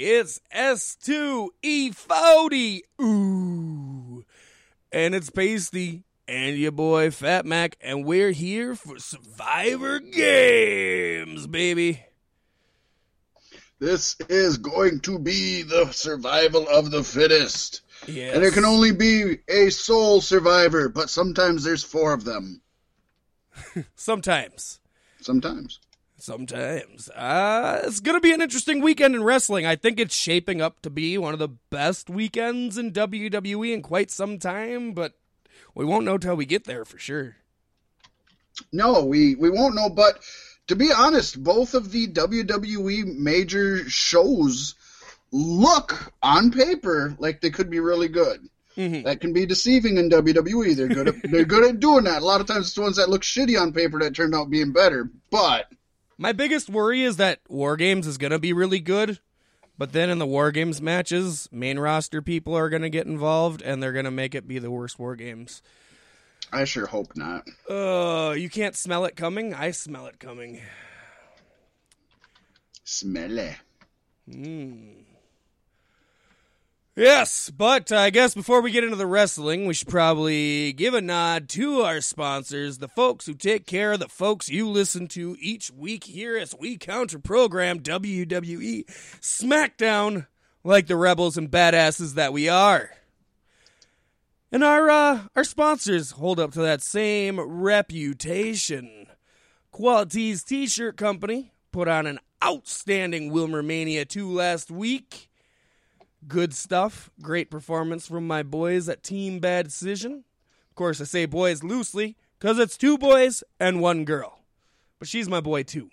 It's S2E40. Ooh. And it's Paystee and your boy Fat Mack, and we're here for Survivor Games, baby. This is going to be the survival of the fittest. Yes. And there can only be a sole survivor, but sometimes there's four of them. Sometimes. Sometimes. Sometimes. Uh, it's going to be an interesting weekend in wrestling. I think it's shaping up to be one of the best weekends in WWE in quite some time, but we won't know till we get there for sure. No, we, we won't know, but to be honest, both of the WWE major shows look on paper like they could be really good. Mhm. That can be deceiving in WWE. They're good at they're good at doing that. A lot of times it's the ones that look shitty on paper that turned out being better. But My biggest worry is that War Games is going to be really good, but then in the War Games matches, main roster people are going to get involved and they're going to make it be the worst War Games. I sure hope not. Uh, you can't smell it coming. I smell it coming. Smell it. Smelly. Yes, but I guess before we get into the wrestling, we should probably give a nod to our sponsors, the folks who take care of the folks you listen to each week here as we counter program WWE SmackDown like the rebels and badasses that we are. And our uh, our sponsors hold up to that same reputation. QualiTee's T-shirt company put on an outstanding Wilmer Mania 2 last week. Good stuff. Great performance from my boys at Team Bad Decision. Of course, I say boys loosely because it's two boys and one girl. But she's my boy too.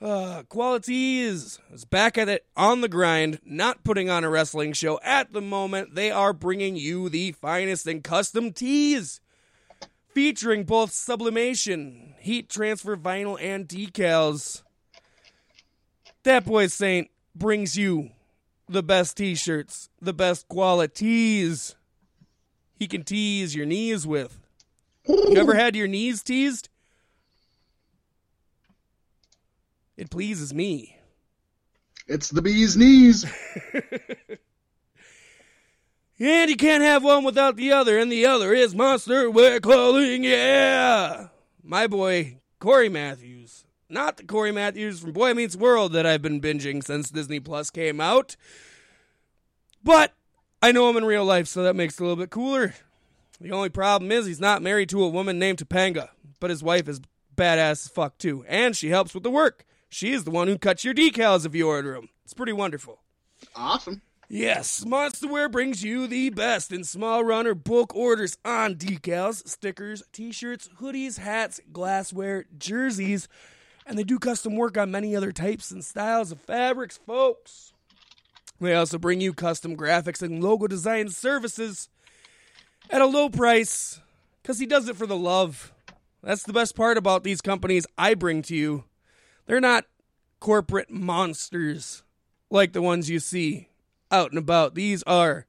Uh, quality is, is back at it on the grind, not putting on a wrestling show at the moment. They are bringing you the finest in custom tees, featuring both sublimation, heat transfer vinyl, and decals. That boy Saint brings you the best t-shirts, the best qualities. He can tease your knees with. You ever had your knees teased? It pleases me. It's the bee's knees. And you can't have one without the other, and the other is Monster Wear Clothing, yeah! My boy, Corey Matthews. Not the Corey Matthews from Boy Meets World that I've been binging since Disney Plus came out. But I know him in real life, so that makes it a little bit cooler. The only problem is he's not married to a woman named Topanga, but his wife is badass as fuck too, and she helps with the work. She is the one who cuts your decals if you order them. It's pretty wonderful. Awesome. Yes, Monsterwear brings you the best in small runner bulk orders on decals, stickers, t-shirts, hoodies, hats, glassware, jerseys, and they do custom work on many other types and styles of fabrics, folks. They also bring you custom graphics and logo design services at a low price because he does it for the love. That's the best part about these companies I bring to you. They're not corporate monsters like the ones you see out and about. These are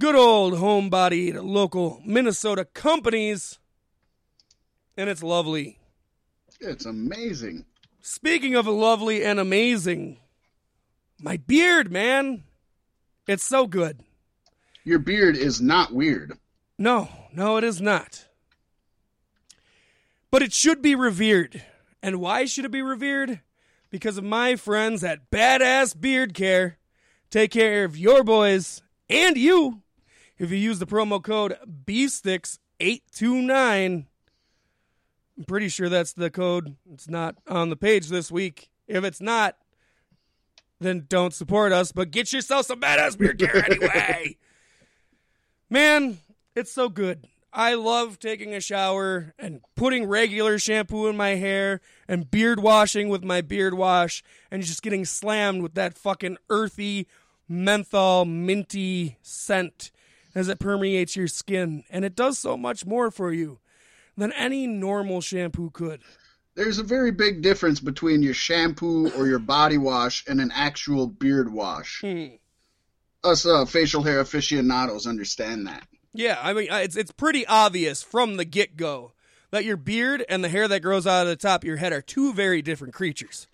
good old homebodied local Minnesota companies, and it's lovely. It's amazing. Speaking of lovely and amazing, my beard, man. It's so good. Your beard is not weird. No, no, it is not. But it should be revered. And why should it be revered? Because of my friends at Badass Beard Care. Take care of your boys and you if you use the promo code BSTICKS829. I'm pretty sure that's the code. It's not on the page this week. If it's not, then don't support us, but get yourself some badass beard care anyway. Man, it's so good. I love taking a shower and putting regular shampoo in my hair and beard washing with my beard wash and just getting slammed with that fucking earthy menthol minty scent as it permeates your skin. And it does so much more for you than any normal shampoo could. There's a very big difference between your shampoo or your body wash and an actual beard wash. Hmm. Us uh, facial hair aficionados understand that. Yeah, I mean, it's it's pretty obvious from the get go that your beard and the hair that grows out of the top of your head are two very different creatures.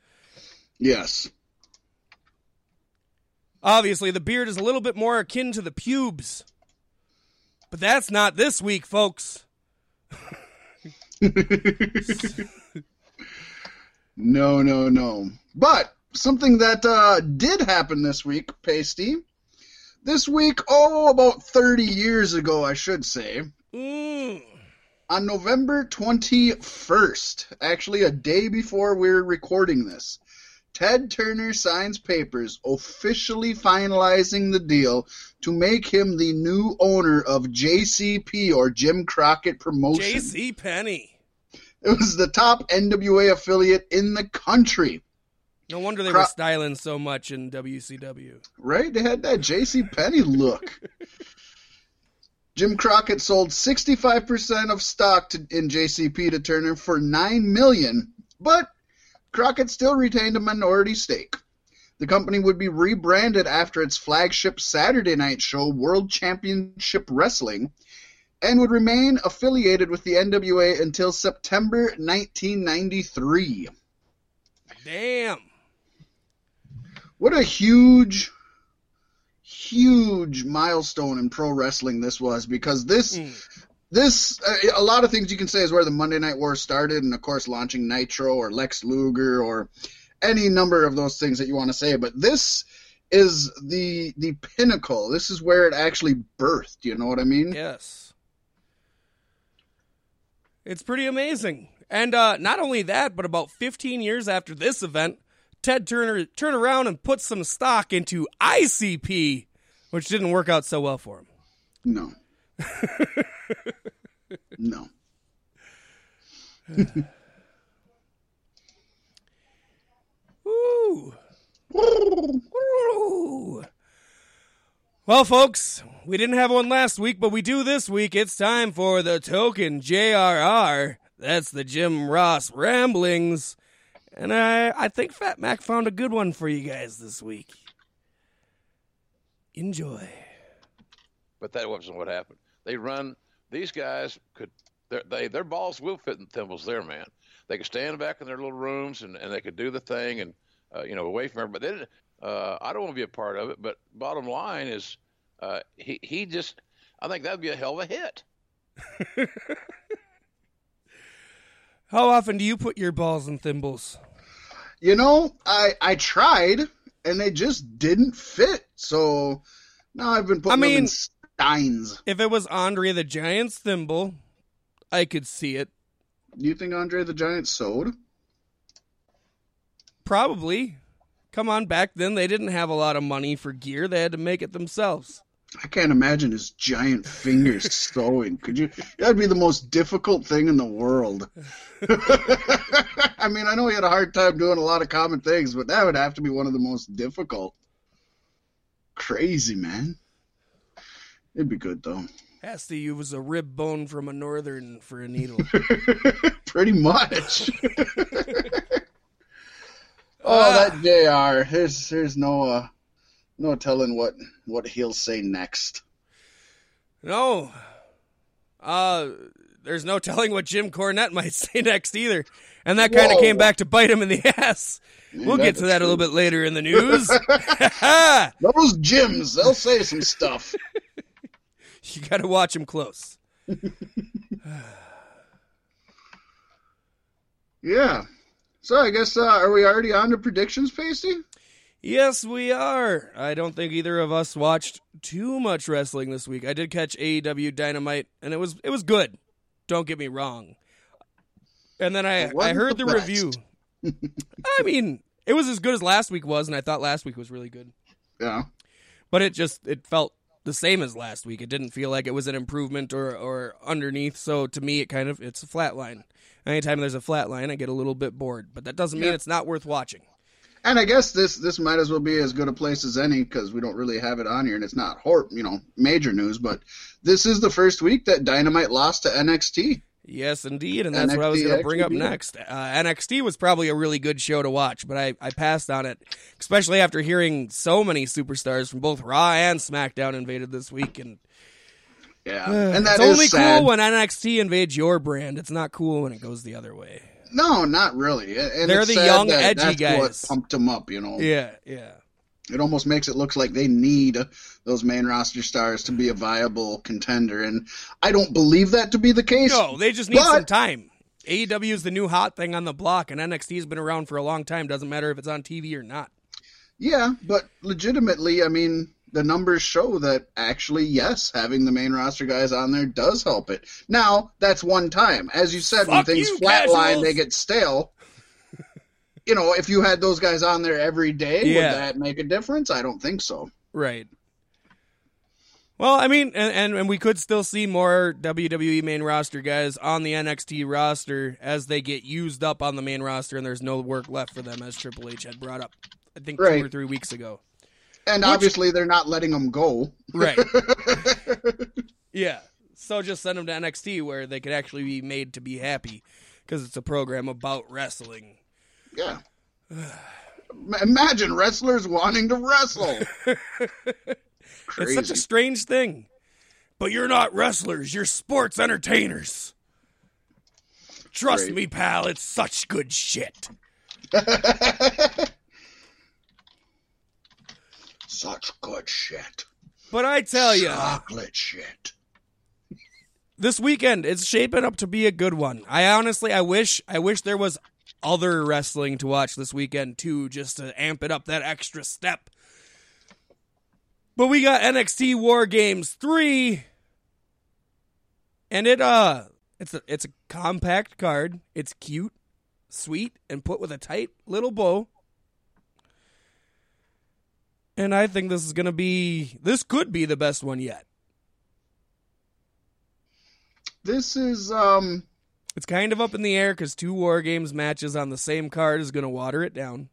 Yes. Obviously, the beard is a little bit more akin to the pubes. But that's not this week, folks. no, no, no. But something that uh, did happen this week, Paystee. This week, oh, about 30 years ago, I should say. Mm. On November 21st, actually a day before we're recording this, Ted Turner signs papers officially finalizing the deal to make him the new owner of JCP or Jim Crockett Promotion. JC Penney. It was the top NWA affiliate in the country. No wonder they Cro- were styling so much in WCW. Right? They had that JC Penney look. Jim Crockett sold 65% of stock to, in JCP to Turner for 9 million, but Crockett still retained a minority stake. The company would be rebranded after its flagship Saturday night show, World Championship Wrestling, and would remain affiliated with the NWA until September 1993. Damn. What a huge, huge milestone in pro wrestling this was because this. Mm. This uh, a lot of things you can say is where the Monday Night War started, and of course launching Nitro or Lex Luger or any number of those things that you want to say. But this is the the pinnacle. This is where it actually birthed. You know what I mean? Yes. It's pretty amazing. And uh, not only that, but about 15 years after this event, Ted Turner turned around and put some stock into ICP, which didn't work out so well for him. No. no. Woo. Woo. Well, folks, we didn't have one last week, but we do this week. It's time for the token JRR. That's the Jim Ross Ramblings. And I, I think Fat Mack found a good one for you guys this week. Enjoy. But that wasn't what happened. They run, these guys could, they their balls will fit in thimbles there, man. They could stand back in their little rooms and, and they could do the thing and, uh, you know, away from everybody. They didn't, uh, I don't want to be a part of it, but bottom line is, uh, he he just, I think that'd be a hell of a hit. How often do you put your balls in thimbles? You know, I I tried and they just didn't fit. So now I've been putting I mean, them in If it was Andre the Giant's thimble, I could see it. Do you think Andre the Giant sewed? Probably. Come on, back then they didn't have a lot of money for gear. They had to make it themselves. I can't imagine his giant fingers sewing. Could you? That'd be the most difficult thing in the world. I mean, I know he had a hard time doing a lot of common things, but that would have to be one of the most difficult. Crazy, man. It'd be good though. Has to use a rib bone from a northern for a needle. Pretty much. Oh, uh, that JR There's there's no uh, no telling what what he'll say next. No, uh, there's no telling what Jim Cornette might say next either, and that kind of came back to bite him in the ass. we'll get to that true. a little bit later in the news. Those Jims, they'll say some stuff. you got to watch him close. yeah. So I guess uh, are we already on to predictions, Paystee? Yes, we are. I don't think either of us watched too much wrestling this week. I did catch AEW Dynamite, and it was it was good. Don't get me wrong. And then I I heard the, the review. I mean, it was as good as last week was, and I thought last week was really good. Yeah. But it just it felt the same as last week. It didn't feel like it was an improvement or or underneath. So to me, it kind of it's a flat line anytime there's a flat line, I get a little bit bored. But that doesn't mean yeah. it's not worth watching. And I guess this this might as well be as good a place as any because we don't really have it on here, and it's not hor- you know major news. But this is the first week that Dynamite lost to NXT. Yes, indeed, and that's NXT what I was going to bring up next. Uh, NXT was probably a really good show to watch, but I, I passed on it, especially after hearing so many superstars from both Raw and SmackDown invaded this week, and yeah, and that's only sad. cool when NXT invades your brand. It's not cool when it goes the other way. No, not really. And They're the young, edgy guys. Pumped them up, you know. Yeah, yeah. It almost makes it look like they need those main roster stars to be a viable contender, and I don't believe that to be the case. No, they just need But- some time. AEW is the new hot thing on the block, and NXT has been around for a long time. Doesn't matter if it's on TV or not. Yeah, but legitimately, I mean, the numbers show that actually, yes, having the main roster guys on there does help it. Now, that's one time. As you said, when things you, flatline, casuals. they get stale. You know, if you had those guys on there every day, Yeah. would that make a difference? I don't think so. Right. Well, I mean, and, and, and we could still see more WWE main roster guys on the NXT roster as they get used up on the main roster and there's no work left for them, as Triple H had brought up, I think, Right. two or three weeks ago. And Which- obviously, they're not letting them go. Right. yeah. So just send them to NXT where they could actually be made to be happy because it's a program about wrestling. Yeah. Imagine wrestlers wanting to wrestle. It's such a strange thing. But you're not wrestlers, you're sports entertainers. Trust Right. me, pal, it's such good shit. Such good shit. But I tell you, Chocolate shit. this weekend it's shaping up to be a good one. I honestly, I wish, I wish there was other wrestling to watch this weekend too, just to amp it up that extra step. But we got NXT War Games three, and it uh, it's a it's a compact card. It's cute, sweet, and put with a tight little bow. And I think this is gonna be this could be the best one yet. This is um It's kind of up in the air because two War Games matches on the same card is going to water it down.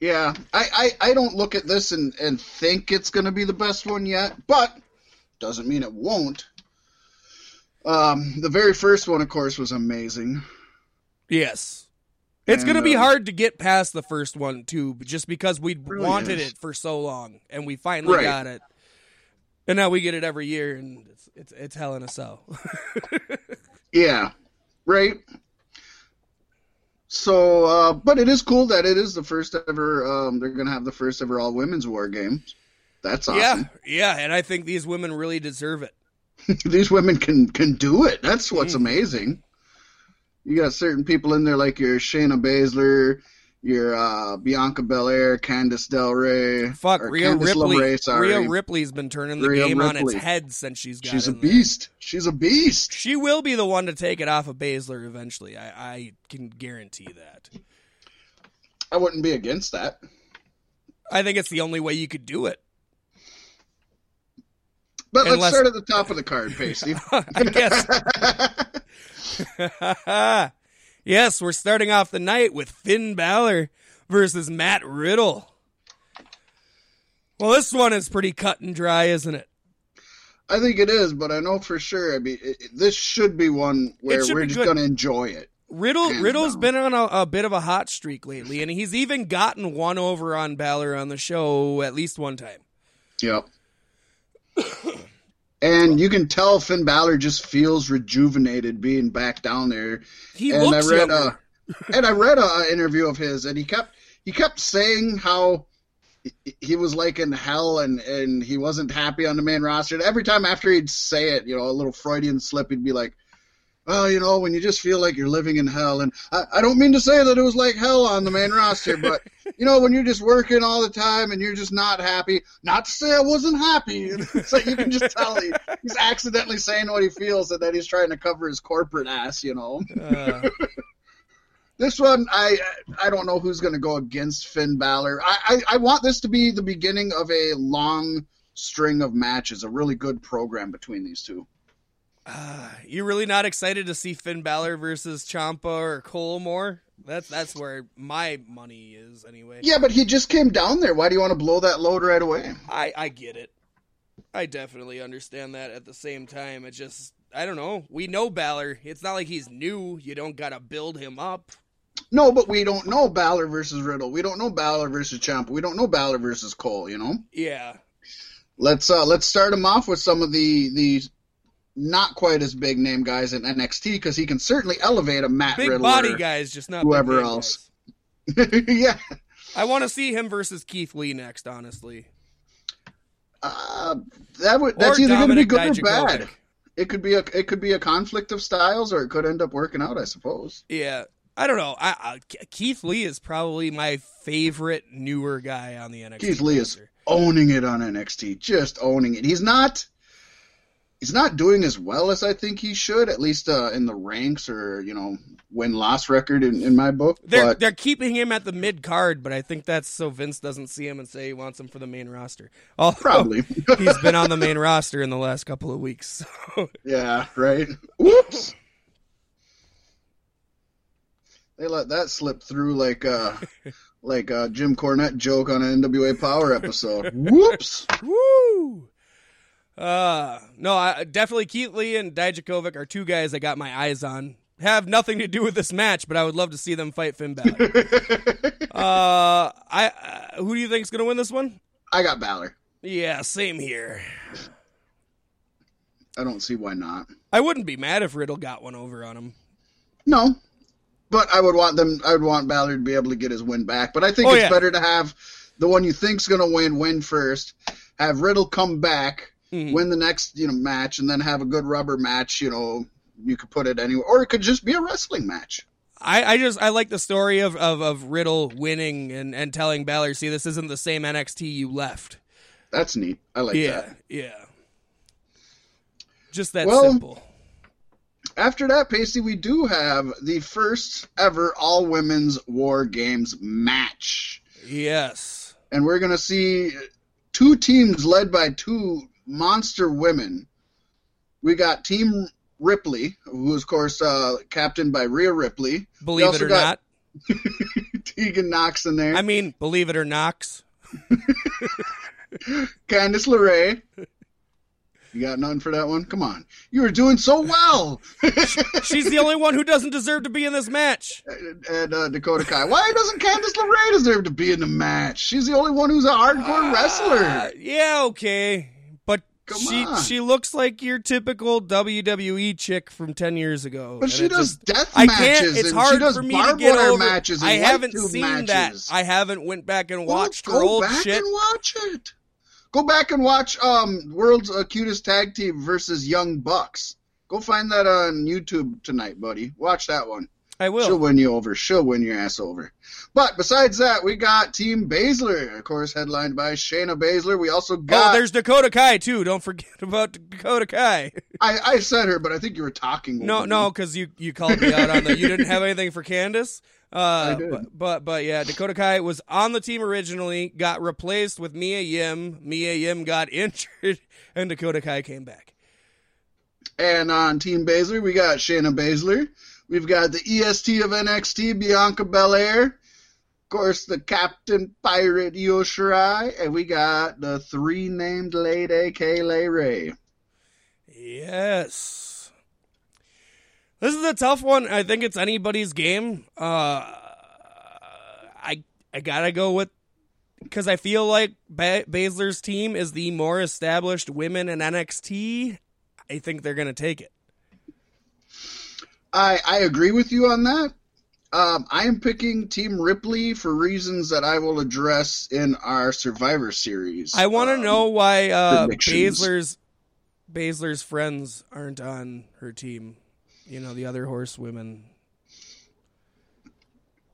yeah. I, I, I don't look at this and, and think it's gonna be the best one yet, but doesn't mean it won't. Um the very first one of course was amazing. Yes. It's going to be uh, hard to get past the first one, too, just because we Really wanted is. it for so long and we finally Right. got it. And now we get it every year, and it's it's, it's hell in a cell. Yeah. Right? So uh but it is cool that it is the first ever um they're gonna have the first ever all women's war games. That's awesome. Yeah, yeah, and I think these women really deserve it. These women can can do it. That's what's Mm. amazing. You got certain people in there like your Shayna Baszler, your uh, Bianca Belair, Candice LeRae. Fuck, Rhea Candice Ripley. Rhea Ripley's been turning the Rhea game on its head since she's got She's a there. beast. She's a beast. She will be the one to take it off of Baszler eventually. I, I can guarantee that. I wouldn't be against that. I think it's the only way you could do it. But Unless- let's start at the top of the card, Pacey. I guess. yes, we're starting off the night with Finn Balor versus Matt Riddle. Well, this one is pretty cut and dry, isn't it? I think it is, but I know for sure. I mean, it, it- this should be one where we're just going to enjoy it. Riddle Hands Riddle's been on a, a bit of a hot streak lately, and he's even gotten one over on Balor on the show at least one time. Yep. and you can tell Finn Balor just feels rejuvenated being back down there. He and I read younger. a, and I read uh, a, a interview of his, and he kept he kept saying how he- he was like in hell and and he wasn't happy on the main roster. And every time after he'd say it, you know, a little Freudian slip, he'd be like. Well, you know, when you just feel like you're living in hell, and I, I don't mean to say that it was like hell on the main roster, but you know, when you're just working all the time and you're just not happy. Not to say I wasn't happy. It's like you can just tell he, he's accidentally saying what he feels and that he's trying to cover his corporate ass, you know. Uh, This one, I I don't know who's going to go against Finn Balor. I, I I want this to be the beginning of a long string of matches, a really good program between these two. Uh, you really not excited to see Finn Balor versus Ciampa or Cole more? That's that's where my money is anyway. Yeah, but he just came down there. Why do you want to blow that load right away? I I get it. I definitely understand that. At the same time, it just I don't know. We know Balor. It's not like he's new. You don't got to build him up. No, but we don't know Balor versus Riddle. We don't know Balor versus Ciampa. We don't know Balor versus Cole. You know. Yeah. Let's uh let's start him off with some of the the not quite as big name guys in NXT because he can certainly elevate a Matt Big Riddle. body guys, just not whoever else. yeah. I want to see him versus Keith Lee next. Honestly, Uh, that would that's Or either going to be good or bad. It could be a it could be a conflict of styles, or it could end up working out. I suppose. yeah. I don't know. I, I, Keith Lee is probably my favorite newer guy on the NXT. Keith Lee is owning it on NXT, just owning it. He's not he's not doing as well as I think he should, at least uh, in the ranks or you know win loss record in, in my book. They're but they're keeping him at the mid card, but I think that's so Vince doesn't see him and say he wants him for the main roster. Although probably, he's been on the main roster in the last couple of weeks. So. yeah, right. Whoops. They let that slip through like uh like a Jim Cornette joke on an NWA Power episode. Whoops. Woo! Uh, no, I, definitely Keith Lee and Dijakovic are two guys I got my eyes on. Have nothing to do with this match, but I would love to see them fight Finn Balor. uh, I uh, who do you think's gonna win this one? I got Balor. Yeah, same here. I don't see why not. I wouldn't be mad if Riddle got one over on him. No, but I would want them. I would want Ballard to be able to get his win back. But I think Oh, it's yeah. better to have the one you think's going to win win first. Have Riddle come back, Mhm. win the next you know match, and then have a good rubber match. You know, you could put it anywhere, or it could just be a wrestling match. I, I just I like the story of, of, of Riddle winning and, and telling Balor, see, this isn't the same NXT you left. That's neat. I like yeah, that. yeah. Just that Well, simple. After that, Pacey, we do have the first ever all women's War Games match. Yes. and we're going to see two teams led by two monster women. We got Team Ripley, who is, of course, uh, captained by Rhea Ripley. Believe it also or got- not. Tegan Nox in there. I mean, believe it or Knox. Candice LeRae. You got none for that one? Come on. You were doing so well. She's the only one who doesn't deserve to be in this match. and uh, Dakota Kai. Why doesn't Candice LeRae deserve to be in the match? She's the only one who's a hardcore Uh, wrestler. yeah, okay. Come she on. she looks like your typical WWE chick from 10 years ago. But and she does just- death I matches. It's and hard for me to get wire over. matches and I haven't seen matches. that. I haven't went back and Well, watched her go old back shit. and watch it. Go back and watch um World's uh, Cutest Tag Team versus Young Bucks. Go find that on YouTube tonight, buddy. Watch that one. I will. She'll win you over. She'll win your ass over. But besides that, we got Team Baszler, of course, headlined by Shayna Baszler. We also got. Oh, there's Dakota Kai too. Don't forget about Dakota Kai. I, I said her, but I think you were talking. No, no, because you you called me out on that. You didn't have anything for Candice. Uh, did. But, but but yeah, Dakota Kai was on the team originally, got replaced with Mia Yim. Mia Yim got injured, and Dakota Kai came back. And on Team Baszler, we got Shayna Baszler. We've got the EST of NXT, Bianca Belair. Of course, the Captain Pirate Io Shirai. And we got the three named lady, Kay Lee Ray. Yes. This is a tough one. I think it's anybody's game. Uh, I I gotta go with because I feel like ba- Baszler's team is the more established women in NXT. I think they're gonna take it. I, I agree with you on that. Um, I am picking Team Ripley for reasons that I will address in our Survivor Series. I want to Um, know why uh. Baszler's Baszler's friends aren't on her team. You know, the other horsewomen.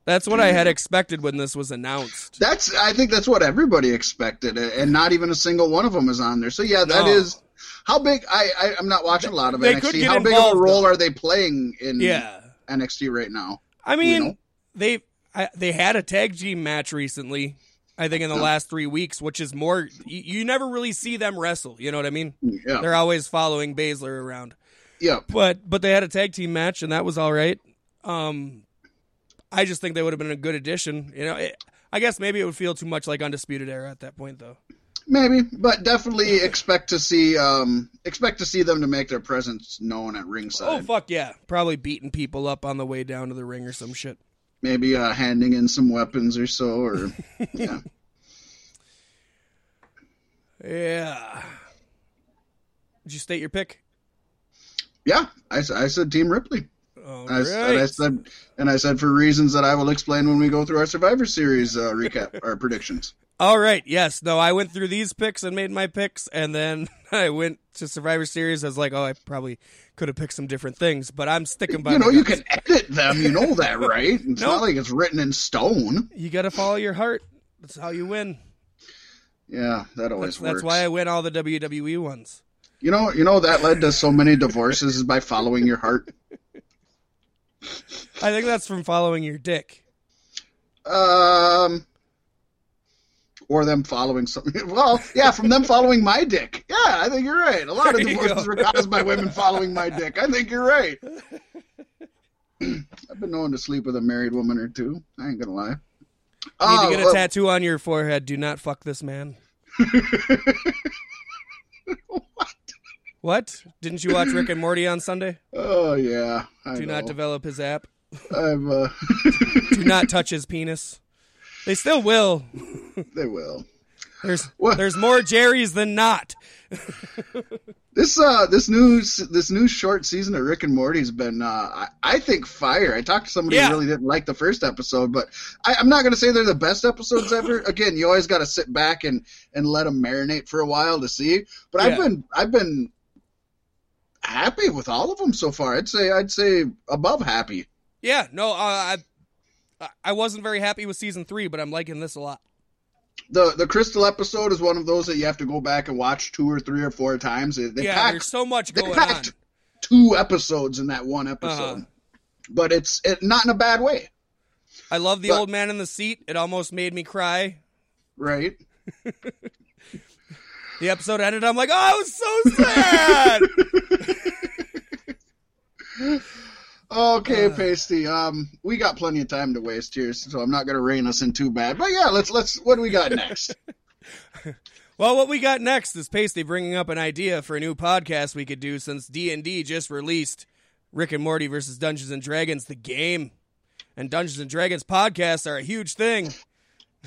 That's what I had expected when this was announced. That's I think that's what everybody expected, and not even a single one of them is on there. So yeah, that No. is how big. I, I I'm not watching a lot of They NXT. How big of a role though. are they playing in Yeah. NXT right now? I mean, they I, they had a tag team match recently. I think in the last three weeks, which is more. You, you never really see them wrestle. You know what I mean? Yeah, They're always following Baszler around. yeah. But but they had a tag team match and that was all right. Um, I just think they would have been a good addition. You know, it, I guess maybe it would feel too much like Undisputed Era at that point, though. Maybe, but definitely expect to see um expect to see them to make their presence known at ringside. Oh fuck yeah! Probably beating people up on the way down to the ring or some shit. Maybe uh, handing in some weapons or so, or yeah. Yeah. Did you state your pick? Yeah, I said Team Ripley. All I, s- and I said, and I said for reasons that I will explain when we go through our Survivor Series uh, recap, our predictions. All right. Yes. No. I went through these picks and made my picks, and then I went to Survivor Series. I was like, oh, I probably could have picked some different things, but I'm sticking by. You know, you guns. can edit them. You know that, right? It's Nope. not like it's written in stone. You got to follow your heart. That's how you win. Yeah, that always That's, works. that's why I win all the WWE ones. You know, you know that led to so many divorces is by following your heart. I think that's from following your dick. Um, or them following something. Well, yeah, from them following my dick. Yeah, I think you're right. A lot of There you divorces go. were caused by women following my dick. I think you're right. I've been known to sleep with a married woman or two. I ain't gonna lie. Need Oh, to get a well, tattoo on your forehead. Do not fuck this man. What? What? Didn't you watch Rick and Morty on Sunday? oh yeah. I Do not develop his app. I've, uh, Do not touch his penis. They still will. they will. There's there's more Jerry's than not. This uh this new this new short season of Rick and Morty's been uh I, I think fire. I talked to somebody Yeah. who really didn't like the first episode, but I, I'm not gonna say they're the best episodes ever. Again, you always got to sit back and and let them marinate for a while to see. But I've been I've been happy with all of them so far. I'd say I'd say above happy. Yeah, no, uh, I I wasn't very happy with season three, but I'm liking this a lot. The the Crystal episode is one of those that you have to go back and watch two or three or four times. They, yeah, pack there's so much going on. two episodes in that one episode. Uh-huh. But it's it, not in a bad way. I love the but- old man in the seat. It almost made me cry. Right. The episode ended. I'm like, oh, I was so sad. Okay, Uh. Paystee. Um, we got plenty of time to waste here, so I'm not going to rein us in too bad. But yeah, let's let's. What do we got next? well, what we got next is Paystee bringing up an idea for a new podcast we could do since D and D just released Rick and Morty versus Dungeons and Dragons, the game, and Dungeons and Dragons podcasts are a huge thing.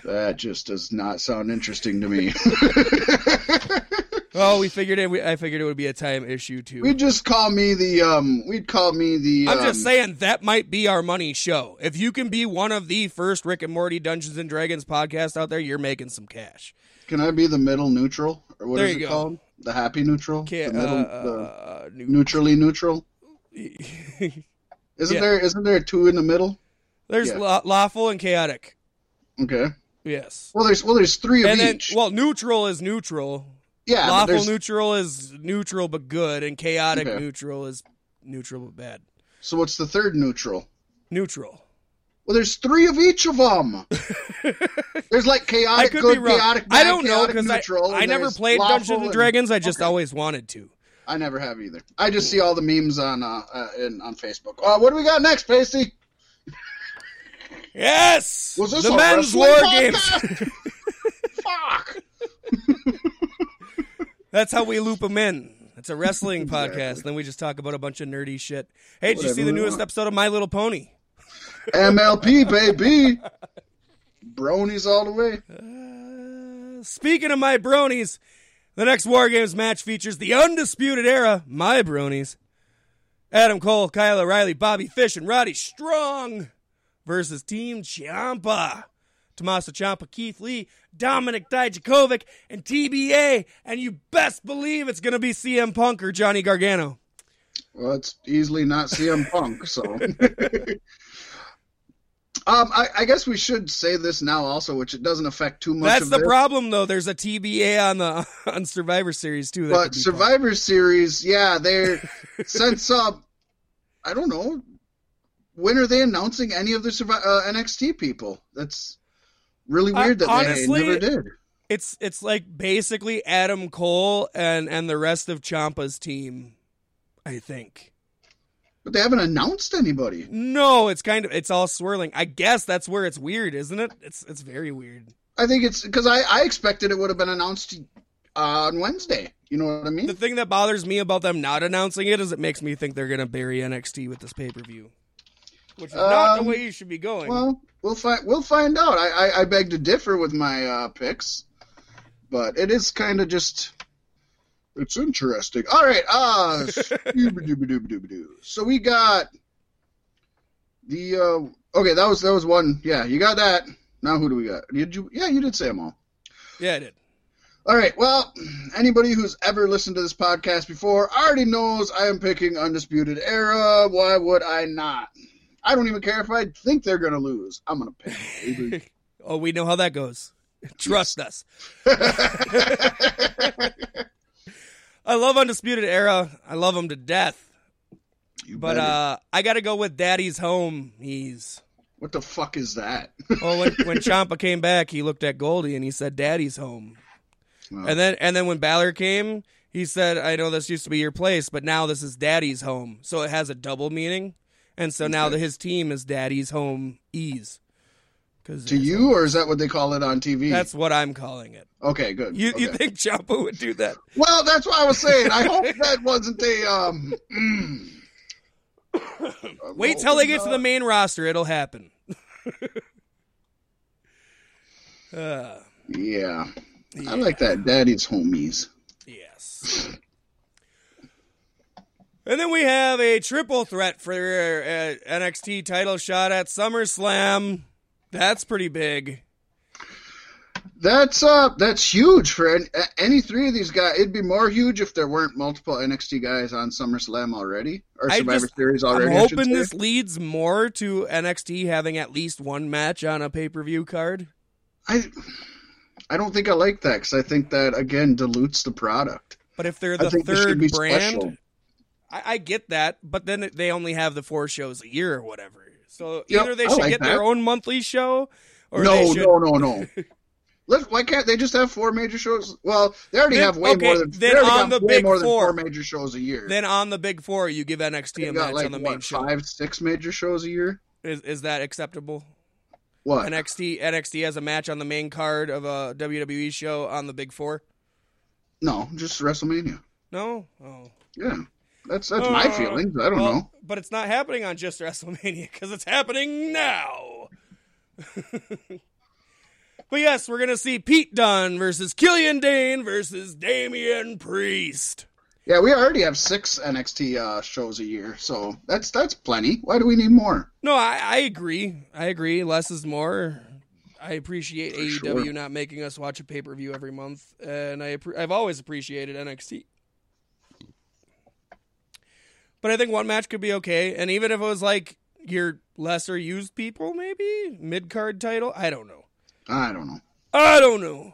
that just does not sound interesting to me. Oh, we figured it. We, I figured it would be a time issue too. we'd just call me the um. We'd call me the. I'm um, just saying that might be our money show. If you can be one of the first Rick and Morty Dungeons and Dragons podcast out there, you're making some cash. Can I be the middle neutral, or what There is you it go. called? The happy neutral. Can, the uh, middle, uh, the neutrally neutral. Isn't Yeah. there? Isn't there two in the middle? there's Yeah. law- lawful and chaotic. Okay. Yes. Well, there's well, there's three of And then, each. well, neutral is neutral. Yeah, Lawful neutral is neutral but good, and chaotic Okay. neutral is neutral but bad. So what's the third neutral? Neutral. Well, there's three of each of them. there's like I chaotic good, chaotic I bad, don't know chaotic because I, neutral. I never played Dungeons and Dragons. I just Okay. always wanted to. I never have either. I just see all the memes on uh, uh in, on Facebook. Uh, what do we got next, Paystee? Yes. Was this the men's war games? That's how we loop them in. It's a wrestling Exactly. podcast. Then we just talk about a bunch of nerdy shit. Hey, did you see the newest want. episode of My Little Pony? MLP baby. Bronies all the way. Uh, speaking of my bronies, the next War Games match features the Undisputed Era, my bronies. Adam Cole, Kyle O'Reilly, Bobby Fish, and Roddy Strong versus Team Ciampa. Tommaso Ciampa, Keith Lee, Dominik Dijakovic, and TBA. And you best believe it's going to be CM Punk or Johnny Gargano. Well, it's easily not CM Punk, so. um, I, I guess we should say this now also, which it doesn't affect too much. That's of the this. problem, though. There's a TBA on the on Survivor Series too. that But Survivor Series, yeah, they're since uh, I don't know, when are they announcing any of the uh, NXT people? That's really weird that honestly, they never did. it's it's like basically Adam Cole and and the rest of Ciampa's team. I think. But they haven't announced anybody. No, it's kind of it's all swirling. I guess that's where it's weird, isn't it? It's it's very weird. I think it's because I, I expected it would have been announced uh, on Wednesday. You know what I mean? The thing that bothers me about them not announcing it is it makes me think they're gonna bury NXT with this pay per view, which is not the Um, way you should be going. Well, we'll find we'll find out. I, I, I beg to differ with my uh, picks, but it is kind of just it's interesting. All right, uh, so we got The uh, okay, that was that was one. Yeah, you got that. Now who do we got? Did you? Yeah, you did say them all. Yeah, I did. All right. Well, anybody who's ever listened to this podcast before already knows I am picking Undisputed Era. Why would I not? I don't even care if I think they're going to lose. I'm going to pick. them. Oh, we know how that goes. Trust us. I love Undisputed Era. I love them to death. You But better. uh, I got to go with Daddy's Home. He's what the fuck is that? well when when Ciampa came back, he looked at Goldie and he said, "Daddy's Home." Well, And then and then when Balor came, he said, "I know this used to be your place, but now this is Daddy's home." So it has a double meaning, and so now that his team is Daddy's Home Ease. Because to you, or is that what they call it on TV? that's what I'm calling it. okay. Good. You you think Ciampa would do that? Well, that's what I was saying. I hope that wasn't a um. mm. Wait till they get to the main roster; it'll happen. uh, Yeah, I like that. Daddy's homies. Yes. And then we have a triple threat for uh, NXT title shot at SummerSlam. That's pretty big. That's uh, that's huge for any, any three of these guys. It'd be more huge if there weren't multiple NXT guys on SummerSlam already or Survivor just- Series already. I'm hoping this leads more to NXT having at least one match on a pay per view card. I, I don't think I like that because I think that again dilutes the product. But if they're I the think they should third be brand, special. I, I get that. But then they only have the four shows a year or whatever. So Yep, either they should like get their own monthly show, or no, should. no, no, no. Let, why can't they just have four major shows? Well, they already Then- have way okay, more than then on the way Big more than Four. four major shows a year. Then on the big four, you give NXT a match like on the what, main show. five, six major shows a year. Is is that acceptable? What? NXT NXT has a match on the main card of a WWE show on the Big Four. No, just WrestleMania. No, oh, Yeah, that's that's my Uh, feelings. I don't well, know. but it's not happening on just WrestleMania because it's happening now. but yes, we're gonna see Pete Dunne versus Killian Dain versus Damian Priest. Yeah, we already have six NXT uh, shows a year, so that's that's plenty. Why do we need more? No, I, I agree. I agree. Less is more. I appreciate For AEW sure. not making us watch a pay per view every month, and I I've always appreciated NXT. But I think one match could be okay, and even if it was like your lesser used people, maybe mid card title, I don't know. I don't know. I don't know.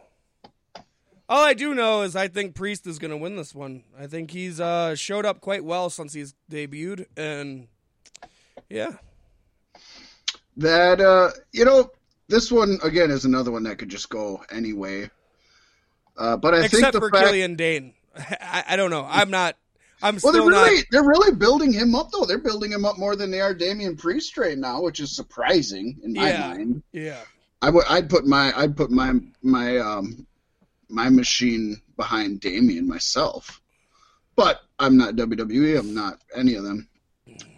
All I do know is I think Priest is going to win this one. I think he's uh, showed up quite well since he's debuted, and yeah, That uh, you know, this one again is another one that could just go anyway. Uh, but I except think the for fact, Killian Dain. I, I don't know. I'm not. I'm well, they're really not. they're really building him up though. They're building him up more than they are Damian Priest right now, which is surprising in my Yeah. mind. Yeah, I would I'd put my I'd put my my um my machine behind Damian myself. But I'm not WWE, I'm not any of them.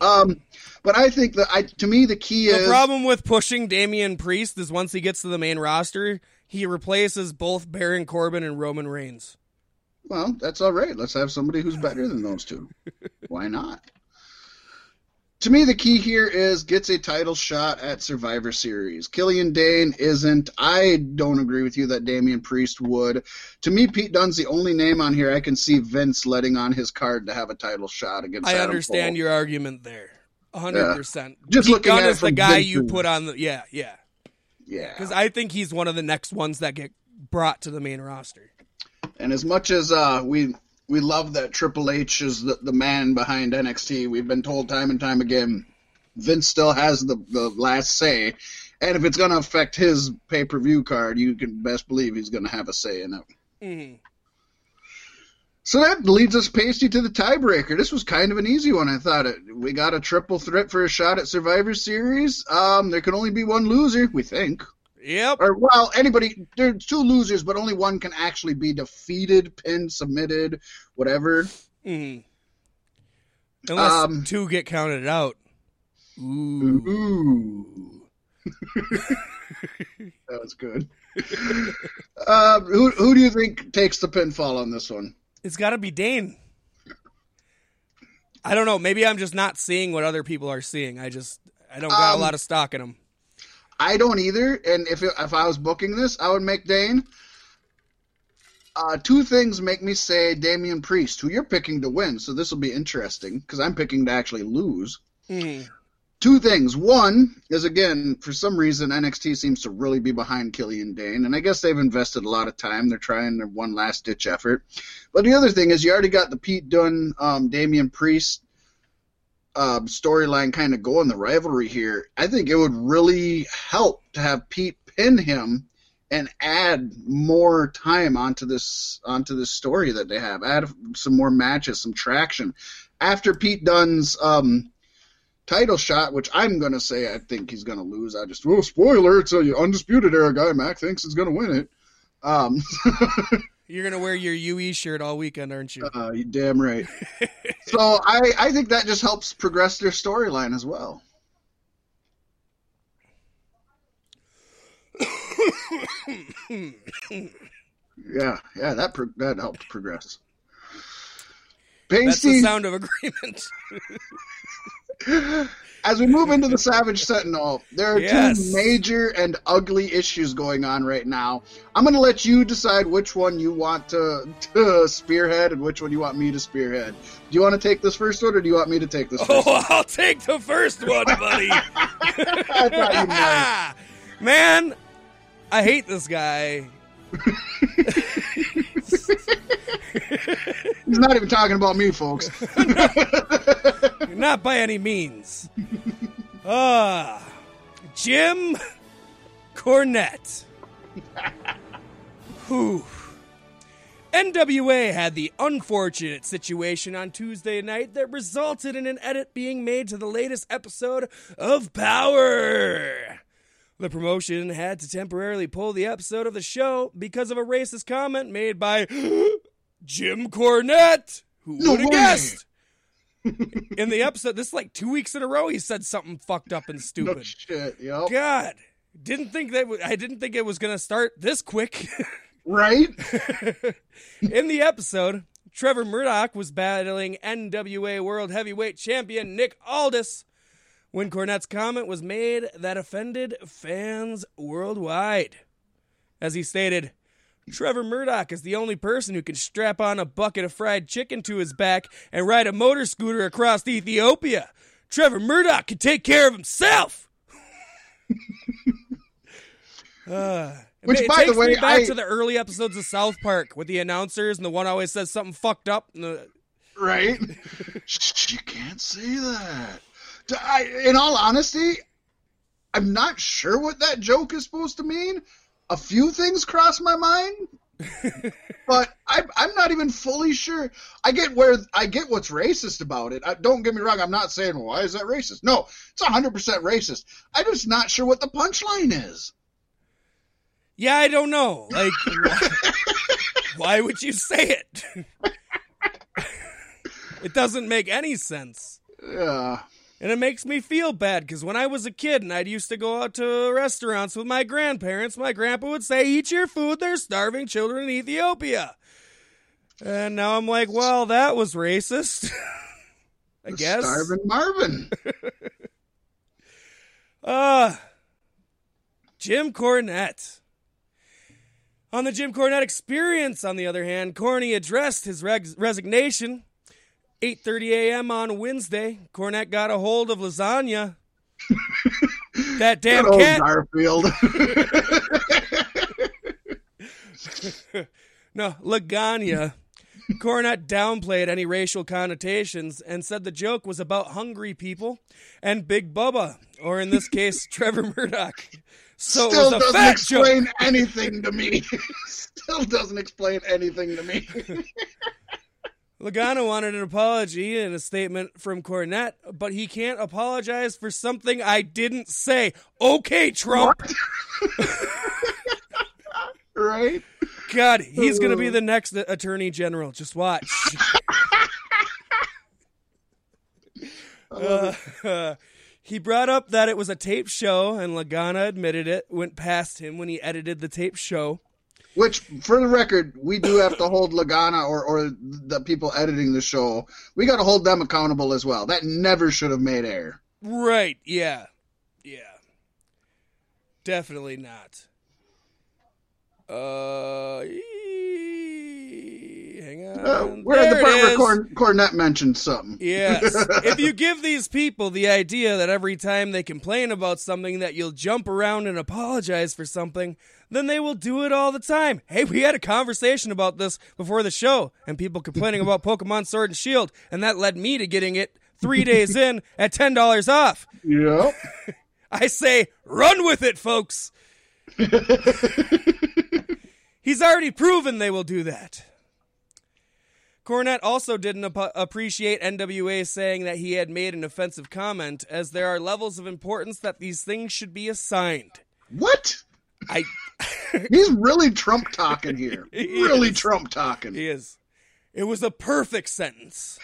Um but I think that I to me the key the is the problem with pushing Damian Priest is once he gets to the main roster, he replaces both Baron Corbin and Roman Reigns. Well, that's all right. Let's have somebody who's better than those two. Why not? To me, the key here is gets a title shot at Survivor Series. Killian Dain isn't. I don't agree with you that Damian Priest would. To me, Pete Dunne's the only name on here I can see Vince letting on his card to have a title shot against. I Adam understand Cole. your argument there, hundred percent. Just Pete looking Dunne at is the guy you put on the yeah yeah Yeah, because I think he's one of the next ones that get brought to the main roster. And as much as uh, we we love that Triple H is the, the man behind NXT, we've been told time and time again, Vince still has the the last say. And if it's going to affect his pay per view card, you can best believe he's going to have a say in it. Mm-hmm. So that leads us Paystee to the tiebreaker. This was kind of an easy one, I thought. It. We got a triple threat for a shot at Survivor Series. Um, there can only be one loser, we think. Yep. Or well, anybody. There's two losers, but only one can actually be defeated, pinned, submitted, whatever. Mm-hmm. Unless Um, two get counted out. Ooh. Ooh. that was good. uh, who who do you think takes the pinfall on this one? It's got to be Dain. I don't know. Maybe I'm just not seeing what other people are seeing. I just I don't got Um, a lot of stock in him. I don't either. And if it, if I was booking this, I would make Dain. Uh, two things make me say Damian Priest, who you're picking to win. So this will be interesting because I'm picking to actually lose. Mm. Two things. One is again, for some reason, NXT seems to really be behind Killian Dain, and I guess they've invested a lot of time. They're trying their one last ditch effort. But the other thing is, you already got the Pete Dunne, um, Damian Priest uh, storyline kind of going, the rivalry here. I think it would really help to have Pete pin him and add more time onto this onto this story that they have. Add some more matches, some traction. After Pete Dunne's um, title shot, which I'm gonna say I think he's gonna lose. I just well, spoiler, it's a undisputed era guy. Mac thinks he's gonna win it. Um, You're gonna wear your UE shirt all weekend, aren't you? uh, you damn right. so I I think that just helps progress their storyline as well. yeah, yeah, that pro- that helped progress. That's the sound of agreement. as we move into the Savage Sentinel, there are Yes. two major and ugly issues going on right now. I'm going to let you decide which one you want to, to spearhead and which one you want me to spearhead. Do you want to take this first one, or do you want me to take this oh, first? oh, I'll take the first one, buddy. I thought you. Man, I hate this guy. He's not even talking about me, folks. Not by any means. Ah, Jim Cornette. Whew. NWA had the unfortunate situation on Tuesday night that resulted in an edit being made to the latest episode of Power. The promotion had to temporarily pull the episode of the show because of a racist comment made by Jim Cornette. Who No would have guessed? in the episode, this is like two weeks in a row, he said something fucked up and no stupid. shit, yep. God, didn't think that. w- I didn't think it was gonna start this quick. Right? in the episode, Trevor Murdoch was battling NWA World Heavyweight Champion Nick Aldis when Cornette's comment was made that offended fans worldwide. As he stated, Trevor Murdoch is the only person who can strap on a bucket of fried chicken to his back and ride a motor scooter across Ethiopia. Trevor Murdoch can take care of himself. Uh, Which, it by the takes way, me back I- to the early episodes of South Park with the announcers and the one always says something fucked up. The, Right? You can't say that. I, in all honesty, I'm not sure what that joke is supposed to mean. A few things cross my mind, but I, I'm not even fully sure. I get where I get what's racist about it. I, don't get me wrong. I'm not saying why is that racist. No, it's 100 percent racist. I'm just not sure what the punchline is. yeah, I don't know. Like, why, why would you say it? it doesn't make any sense. Yeah. And it makes me feel bad because when I was a kid and I'd used to go out to restaurants with my grandparents, my grandpa would say, Eat your food, there's starving children in Ethiopia. And now I'm like, Well, that was racist. I guess. Starving Marvin. Uh, Jim Cornette. On the Jim Cornette experience, on the other hand, Corny addressed his reg- resignation. 8:30 a.m. on Wednesday, Cornette got a hold of lasagna. that damn old cat. Garfield. No, Lagana. Cornette downplayed any racial connotations and said the joke was about hungry people and Big Bubba, or in this case, Trevor Murdoch. So Still it was a doesn't fat joke. explain anything to me. Still doesn't explain anything to me. Lagana wanted an apology and a statement from Cornette, but he can't apologize for something I didn't say. Okay, Trump. right? God, he's going to be the next attorney general. Just watch. Uh, he brought up that it was a tape show, and Lagana admitted it, went past him when he edited the tape show. Which, for the record, we do have to hold Lagana or, or the people editing the show. We got to hold them accountable as well. That never should have made air. Right? Yeah, yeah. Definitely not. Uh, hang on. Uh, we're There the part where Cornette mentioned something. Yes. if you give these people the idea that every time they complain about something that you'll jump around and apologize for something, then they will do it all the time. Hey, we had a conversation about this before the show and people complaining about Pokemon Sword and Shield, and that led me to getting it 3 days in at $10 off. Yep. I say, run with it, folks. He's already proven they will do that. Cornette also didn't ap- appreciate NWA saying that he had made an offensive comment, as there are levels of importance that these things should be assigned. What? I. He's really Trump talking here. He really is. Trump talking. He is. It was a perfect sentence.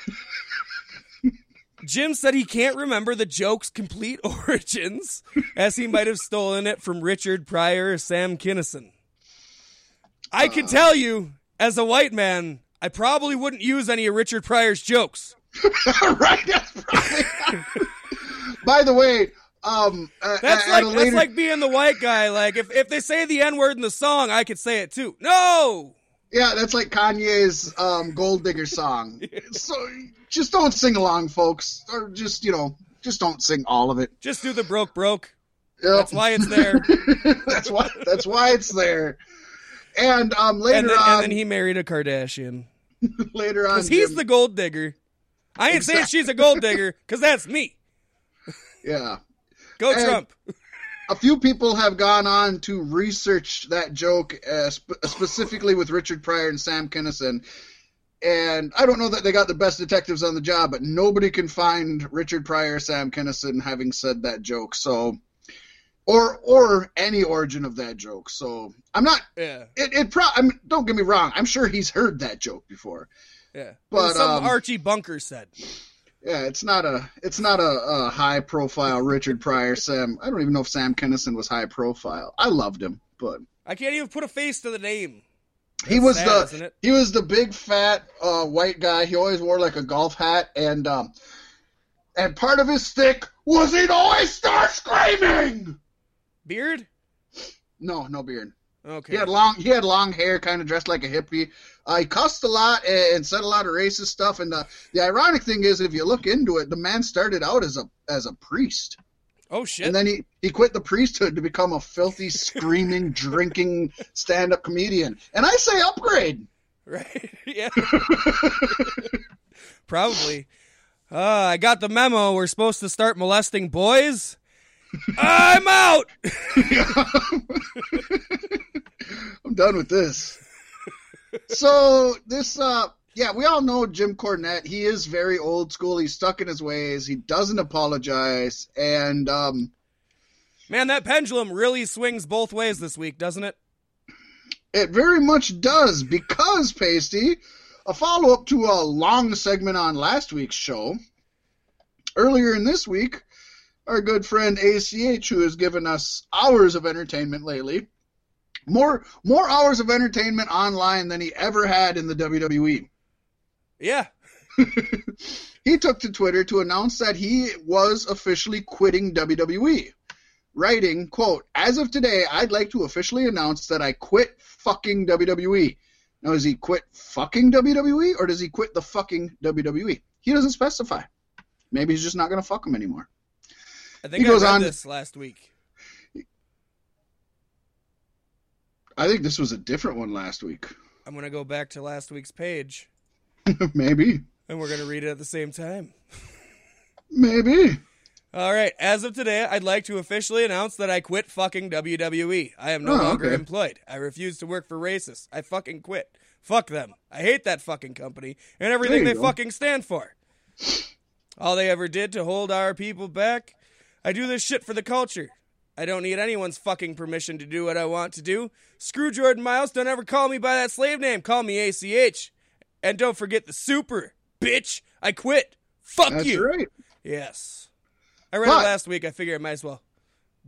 Jim said he can't remember the joke's complete origins, as he might have stolen it from Richard Pryor or Sam Kinison. I can uh. tell you, as a white man, I probably wouldn't use any of Richard Pryor's jokes. right? By the way, um, That's at like a that's like being the white guy. Like if, if they say the N word in the song, I could say it too. No, yeah, that's like Kanye's um, "Gold Digger" song. So just don't sing along, folks, or just you know, just don't sing all of it. just do the broke broke. Yep. That's why it's there. that's why. That's why it's there. And um, later and then, on, and then he married a Kardashian. later on, Because he's Jim- the gold digger. I ain't saying she's a gold digger, because that's me. yeah. Go And- Trump. a few people have gone on to research that joke uh, sp- specifically with Richard Pryor and Sam Kinison. And I don't know that they got the best detectives on the job, but nobody can find Richard Pryor Sam Kinison having said that joke. So, or or any origin of that joke. So I'm not. Yeah, It, it pro. I mean, don't get me wrong. I'm sure he's heard that joke before. yeah. But, Some um, Archie Bunker said. Yeah, it's not a it's not a, a high profile Richard Pryor Sam. I don't even know if Sam Kinison was high profile. I loved him, but I can't even put a face to the name. he was sad, the he was the big fat uh, white guy. He always wore like a golf hat, and um, and part of his stick was he'd always start screaming. Beard? No, no beard. Okay. He had long he had long hair, kind of dressed like a hippie. Uh, he cussed a lot and, and said a lot of racist stuff. And the the ironic thing is, if you look into it, the man started out as a as a priest. oh shit. And then he, he quit the priesthood to become a filthy, screaming, drinking stand up comedian. And I say upgrade. right? yeah. Probably. Uh, I got the memo. We're supposed to start molesting boys. I'm out. I'm done with this. So this uh yeah, we all know Jim Cornette. He is very old school. He's stuck in his ways. He doesn't apologize. And um Man, that pendulum really swings both ways this week, doesn't it? It very much does because Paystee, a follow up to a long segment on last week's show. Earlier in this week, our good friend ACH, who has given us hours of entertainment lately, more more hours of entertainment online than he ever had in the WWE. Yeah. he took to Twitter to announce that he was officially quitting WWE. Writing, quote, as of today, I'd like to officially announce that I quit fucking WWE. Now, does he quit fucking WWE or does he quit the fucking WWE? He doesn't specify. Maybe he's just not going to fuck him anymore. I think He I goes read on- this last week. I think this was a different one last week. I'm going to go back to last week's page Maybe. and we're going to read it at the same time. Maybe. All right. As of today, I'd like to officially announce that I quit fucking WWE. I am no Oh, longer okay. employed. I refuse to work for racists. I fucking quit. Fuck them. I hate that fucking company and everything they go. fucking stand for. All they ever did to hold our people back. I do this shit for the culture. I don't need anyone's fucking permission to do what I want to do. Screw Jordan Miles. Don't ever call me by that slave name. Call me ACH. And don't forget the super, bitch. I quit. Fuck That's you. right. Yes. I read But- it last week. I figure I might as well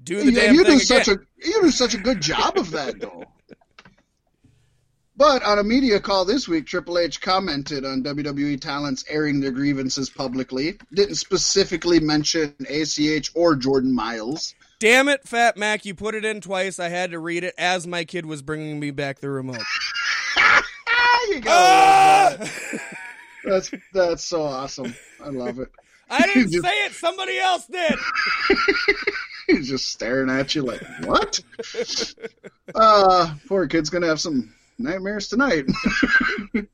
do the Yeah, damn you thing do such a you do such a good job of that though. But on a media call this week, Triple H commented on WWE talents airing their grievances publicly. Didn't specifically mention ACH or Jordan Miles, Damn it, Fat Mack! You put it in twice. I had to read it as my kid was bringing me back the remote. you go. Ah! That's that's so awesome. I love it. I didn't Just- say it. Somebody else did. He's just staring at you like, what? uh, poor kid's gonna have some nightmares tonight.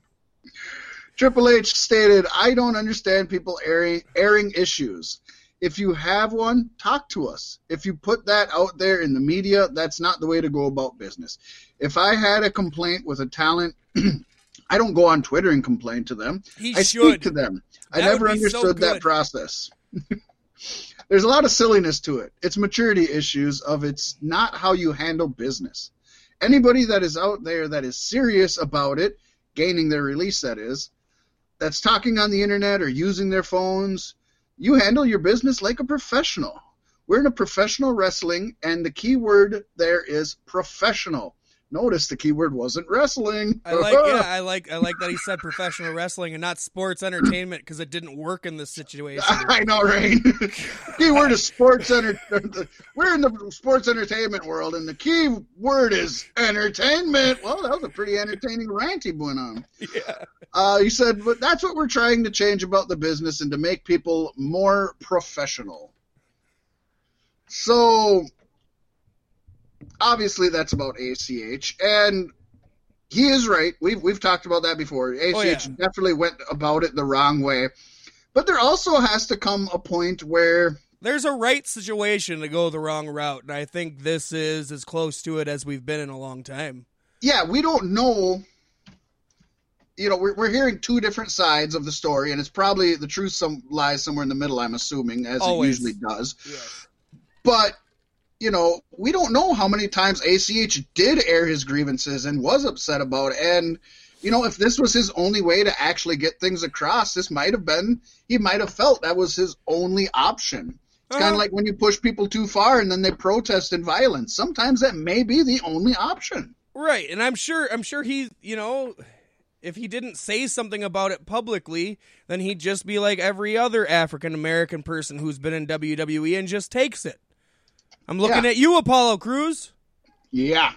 Triple H stated, I don't understand people airing, airing issues. If you have one, talk to us. If you put that out there in the media, that's not the way to go about business. If I had a complaint with a talent, I don't go on Twitter and complain to them. He I should. speak to them. I never be so understood that process. There's a lot of silliness to it. It's maturity issues of it's not how you handle business. Anybody that is out there that is serious about it, gaining their release that is, that's talking on the internet or using their phones, you handle your business like a professional. We're in a professional wrestling, and the key word there is professional. Notice the keyword wasn't wrestling. I like, yeah, I like, I like that he said professional wrestling and not sports entertainment because it didn't work in this situation. I know, right? key word is sports enter. We're in the sports entertainment world, and the key word is entertainment. Well, that was a pretty entertaining rant he went on. Yeah. Uh, he said, but that's what we're trying to change about the business and to make people more professional. So, obviously, that's about ACH, and he is right. We've we've talked about that before. ACH Oh, yeah. definitely went about it the wrong way, but there also has to come a point where There's a right situation to go the wrong route, and I think this is as close to it as we've been in a long time. yeah, we don't know. You know, we're, we're hearing two different sides of the story, and it's probably the truth some lies somewhere in the middle. I'm assuming, as Always. it usually does. Yes. But you know, we don't know how many times ACH did air his grievances and was upset about it. And you know, if this was his only way to actually get things across, this might have been he might have felt that was his only option. It's kind Uh-huh. of like when you push people too far and then they protest in violence. Sometimes that may be the only option. Right, and I'm sure I'm sure he, you know, if he didn't say something about it publicly, then he'd just be like every other African American person who's been in WWE and just takes it. I'm looking Yeah. at you, Apollo Crews. Yeah.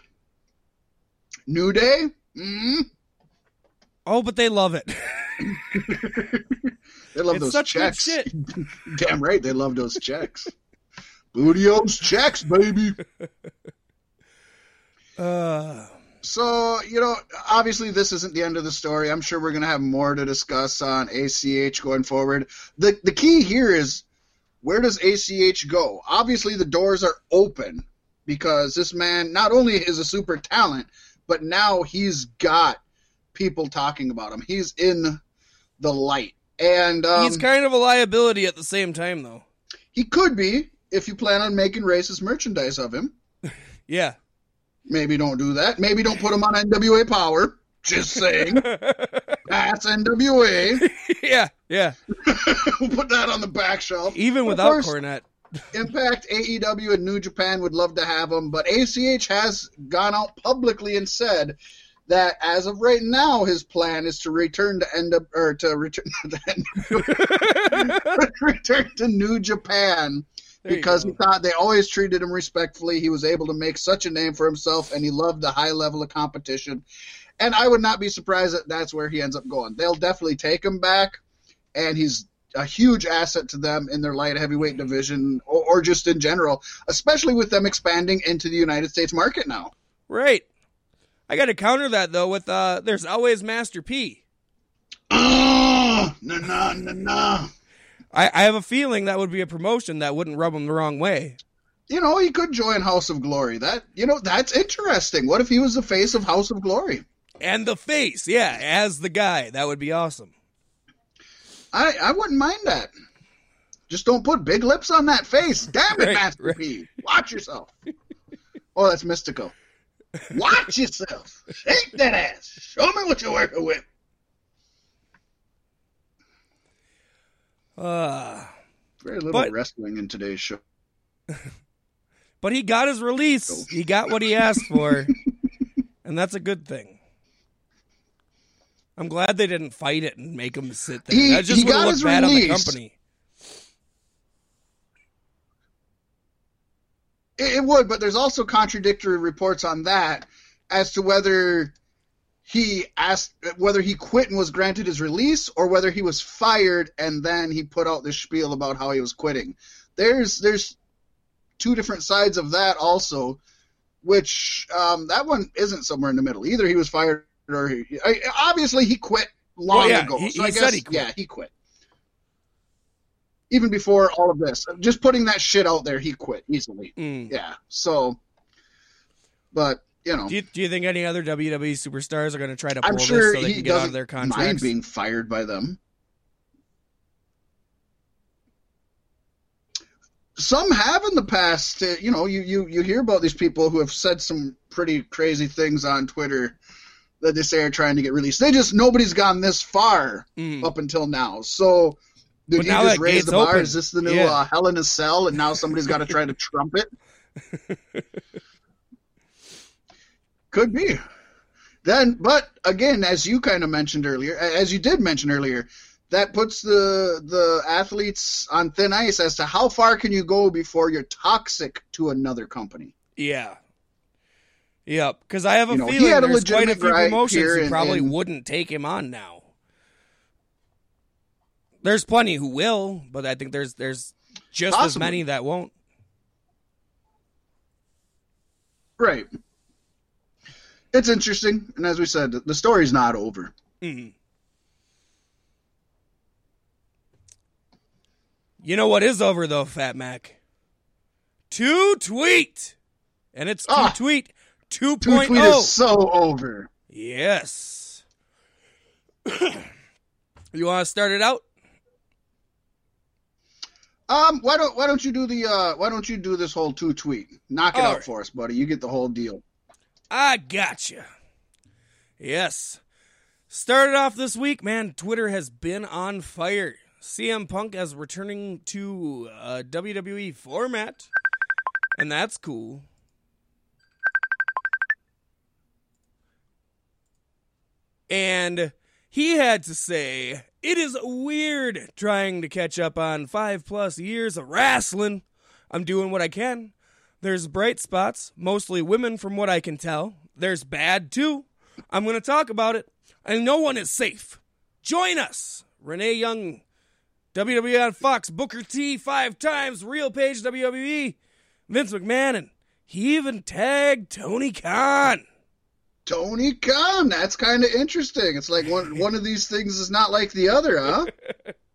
New Day? mm Oh, but they love it. They love It's those checks. Damn right, they love those checks. Booty-O's checks, baby. uh, So, you know, obviously this isn't the end of the story. I'm sure we're going to have more to discuss on ACH going forward. The the key here is where does ACH go? Obviously the doors are open because this man not only is a super talent, but now he's got people talking about him. He's in the light. And um, he's kind of a liability at the same time, though. he could be if you plan on making racist merchandise of him. Yeah. Maybe don't do that. Maybe don't put him on NWA Power. Just saying. That's NWA. yeah, yeah. we'll put that on the back shelf. Even without course, Cornette. Impact, AEW, and New Japan would love to have him, but ACH has gone out publicly and said that as of right now, his plan is to return to end up or to return to return to New Japan There because he thought they always treated him respectfully. He was able to make such a name for himself, and he loved the high level of competition. And I would not be surprised that that's where he ends up going. They'll definitely take him back, and he's a huge asset to them in their light heavyweight division, or, or just in general, especially with them expanding into the United States market now. Right. I got to counter that though with uh there's always Master P. Ah, na na na na. I, I have a feeling that would be a promotion that wouldn't rub him the wrong way. You know, he could join House of Glory. That you know, that's interesting. What if he was the face of House of Glory? And the face, yeah, as the guy. That would be awesome. I I wouldn't mind that. Just don't put big lips on that face. Damn it, Right, Master right. P. Watch yourself. Oh, that's mystical. Watch yourself. Shake that ass. Show me what you're working with. Uh, Very little But- wrestling in today's show. but he got his release. He got what he asked for. and that's a good thing. I'm glad they didn't fight it and make him sit there. He- that just he got his bad on the release. company. It, it would, but there's also contradictory reports on that as to whether he asked whether he quit and was granted his release or whether he was fired and then he put out this spiel about how he was quitting. There's there's two different sides of that also, which um, that one isn't somewhere in the middle. Either he was fired or he, I, obviously he quit long Well, yeah, ago. he- so he I said guess he quit. yeah, he quit. Even before all of this, just putting that shit out there, he quit easily. Mm. Yeah. So, but you know, Do you, do you think any other WWE superstars are going to try to pull I'm this sure so they he can get out doesn't of their mind being fired by them. Some have in the past. uh, You know, you, you, you hear about these people who have said some pretty crazy things on Twitter that they say are trying to get released. They just nobody's gone this far Mm. up until now. So did now just raise the bar? open. Is this the new Yeah. uh, Hell in a Cell? And now somebody's got to try to trump it. Could be. Then, but again, as you kind of mentioned earlier, as you did mention earlier, that puts the the athletes on thin ice as to how far can you go before you're toxic to another company. Yeah. Yep. Because I have a You know, he feeling had a there's quite a few promotions who probably and- wouldn't take him on now. There's plenty who will, but I think there's there's just as many that won't. Right. It's interesting, and as we said, the story's not over. Mhm. You know what is over though, Fat Mack? Two tweet, and it's two Ah. tweet Two 2.0. tweet is so over. Yes. you want to start it out? Um, why don't why don't you do the uh why don't you do this whole two tweet? Knock it All out right. for us, buddy. You get the whole deal. I gotcha. Yes. Started off this week, man. Twitter has been on fire. CM Punk is returning to a WWE format, and that's cool. And he had to say, It is weird trying to catch up on five plus years of wrestling. I'm doing what I can. There's bright spots, mostly women from what I can tell. There's bad too. I'm going to talk about it. And no one is safe. Join us. Renee Young, WWE on Fox, Booker T five times, Real Paige WWE, Vince McMahon, and he even tagged Tony Khan. Tony Khan, that's kind of interesting. It's like one one of these things is not like the other, huh?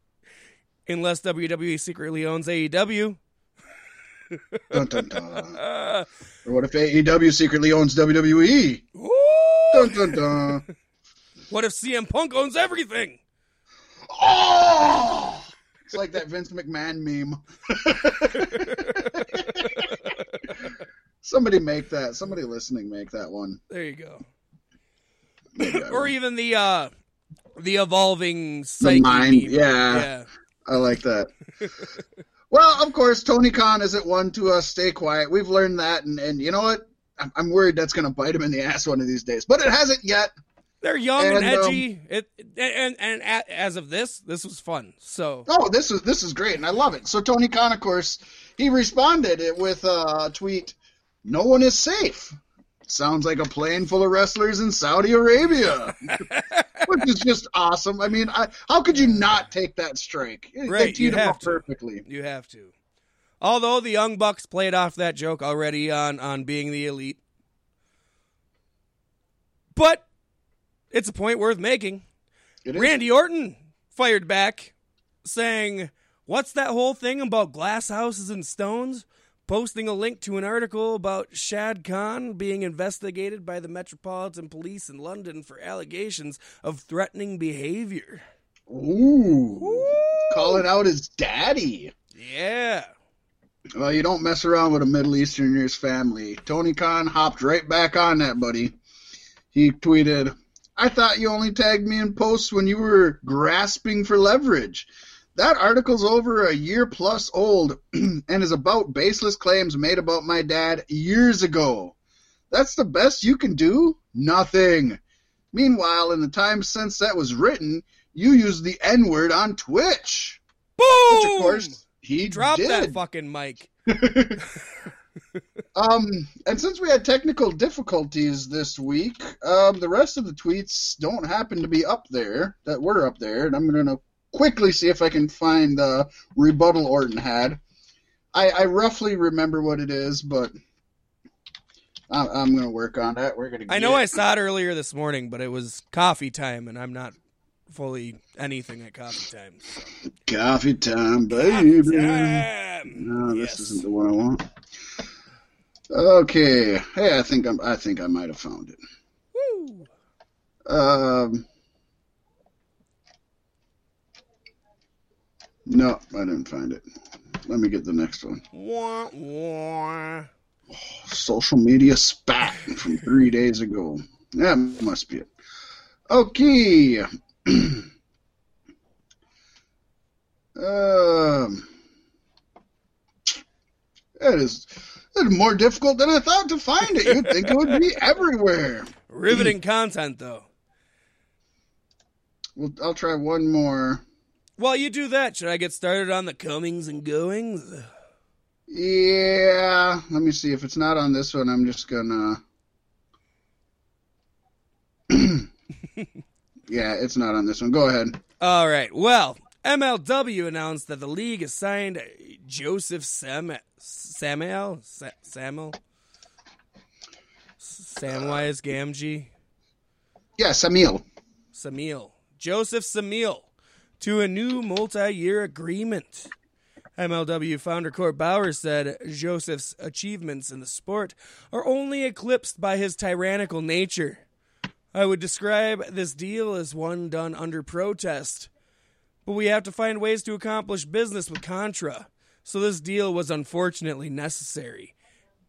Unless WWE secretly owns AEW. Dun, dun, dun. Uh, Or what if AEW secretly owns WWE? Dun, dun, dun. what if CM Punk owns everything? Oh! It's like that Vince McMahon meme. Somebody make that. Somebody listening make that one. There you go. Or will. even the uh the evolving the psyche mind. Yeah, yeah. I like that. well, of course, Tony Khan isn't one to uh, stay quiet. We've learned that, and, and you know what? I'm, I'm worried that's going to bite him in the ass one of these days. But it hasn't yet. They're young and, And, um, edgy. it and and a- as of this, this was fun. So Oh, this is this is great, and I love it. So Tony Khan, of course, he responded it with a tweet: "No one is safe." Sounds like a plane full of wrestlers in Saudi Arabia, which is just awesome. I mean, I, how could you not take that strike? They Right, teed you have to. perfectly. you have to. Although the Young Bucks played off that joke already on on being the elite, but it's a point worth making. Randy Orton fired back, saying, What's that whole thing about glass houses and stones? Posting a link to an article about Shad Khan being investigated by the Metropolitan Police in London for allegations of threatening behavior. Ooh, calling out his daddy. Yeah. Well, you don't mess around with a Middle Easterner's family. Tony Khan hopped right back on that, buddy. He tweeted, I thought you only tagged me in posts when you were grasping for leverage. That article's over a year plus old and is about baseless claims made about my dad years ago. That's the best you can do? Nothing. Meanwhile, in the time since that was written, you used the N word on Twitch. Boom! Which, of course, he dropped did. that fucking mic. um, and since we had technical difficulties this week, um, the rest of the tweets don't happen to be up there that were up there, and I'm going to quickly see if I can find the rebuttal Orton had. I, I roughly remember what it is, but I, I'm going to work on that. We're going to. I know I saw it earlier this morning, but it was coffee time, and I'm not fully anything at coffee time. So. Coffee time, baby. Coffee time. No, this Yes. isn't the one I want. Okay. Hey, I think I'm. I think I might have found it. Woo. Um. No, I didn't find it. Let me get the next one. Wah, wah. Social media spat from three days ago. That must be it. Okay. um. That is, that is more difficult than I thought to find it. You'd think it would be everywhere. Riveting content, though. Well, I'll try one more. While you do that, should I get started on the comings and goings? Yeah, let me see. If it's not on this one, I'm just gonna. yeah, it's not on this one. Go ahead. All right. Well, MLW announced that the league has signed Josef Sam- Samuel Sa- Samuel Samwise Gamgee Yeah, Samael. Samael Josef Samael to a new multi-year agreement. MLW founder Court Bauer said Josef's achievements in the sport are only eclipsed by his tyrannical nature. I would describe this deal as one done under protest, but we have to find ways to accomplish business with Contra, so this deal was unfortunately necessary.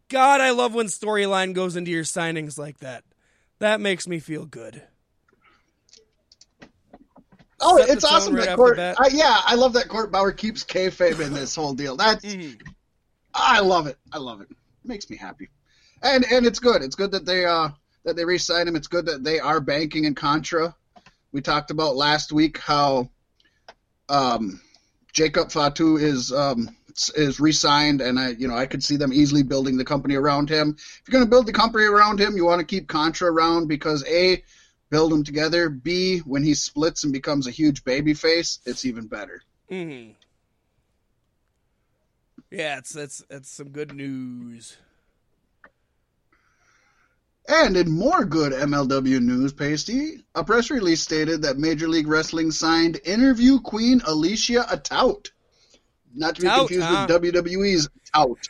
God, I love when storyline goes into your signings like that. That makes me feel good. Oh, it's awesome right that Court. yeah, I love that Court Bauer keeps kayfabe in this whole deal. That's I love it. I love it. Makes me happy, and and it's good. It's good that they uh that they re-signed him. It's good that they are banking in Contra. We talked about last week how um Jacob Fatu is um is re-signed, and I you know I could see them easily building the company around him. If you're going to build the company around him, you want to keep Contra around because a build them together. B when he splits and becomes a huge baby face, it's even better. hmm Yeah, it's it's it's some good news. And in more good MLW news, Paystee, a press release stated that Major League Wrestling signed interview queen Alicia Atout. Not to be Tout, confused huh? with WWE's Tout.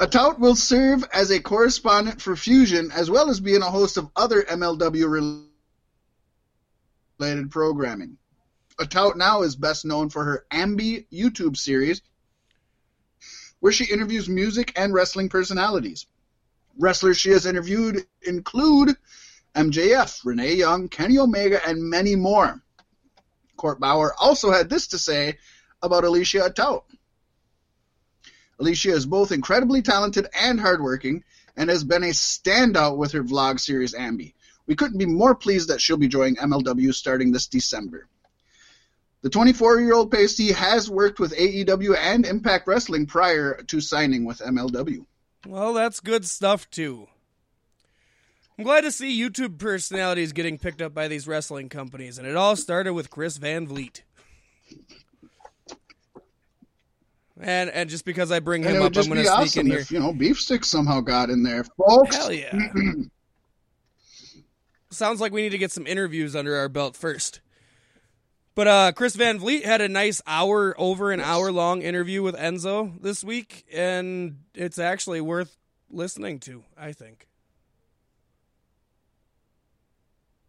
Atout will serve as a correspondent for Fusion as well as being a host of other MLW related programming. Atout now is best known for her Ambi YouTube series, where she interviews music and wrestling personalities. Wrestlers she has interviewed include MJF, Renee Young, Kenny Omega, and many more. Court Bauer also had this to say about Alicia Atout. Alicia is both incredibly talented and hardworking, and has been a standout with her vlog series Ambi. We couldn't be more pleased that she'll be joining MLW starting this December. The 24 year old Paystee has worked with AEW and Impact Wrestling prior to signing with MLW. Well, that's good stuff too. I'm glad to see YouTube personalities getting picked up by these wrestling companies, and it all started with Chris Van Vliet. And and just because I bring And him up, I'm going to be sneak awesome in here. if, you know, Beef sticks somehow got in there. Folks, Hell yeah! Sounds like we need to get some interviews under our belt first. But uh, Chris Van Vliet had a nice hour, over an hour long interview with Enzo this week, and it's actually worth listening to. I think.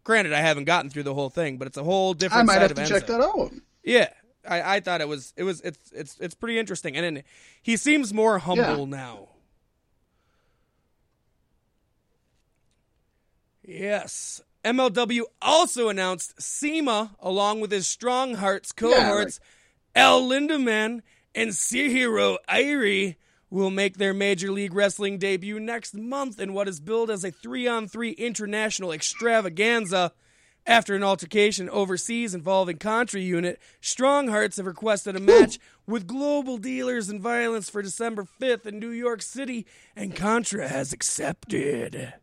Granted, I haven't gotten through the whole thing, but it's a whole different I might have to Enzo. check that out. Yeah, I, I thought it was it was it's it's it's pretty interesting, and then he seems more humble Yeah. now. Yes, MLW also announced CIMA along with his Strong Hearts cohorts, El Lindaman and Sihiro Airi will make their Major League Wrestling debut next month in what is billed as a three-on-three international extravaganza After an altercation overseas involving Contra unit, Strong Hearts have requested a match with global dealers in violence for December 5th in New York City, and Contra has accepted.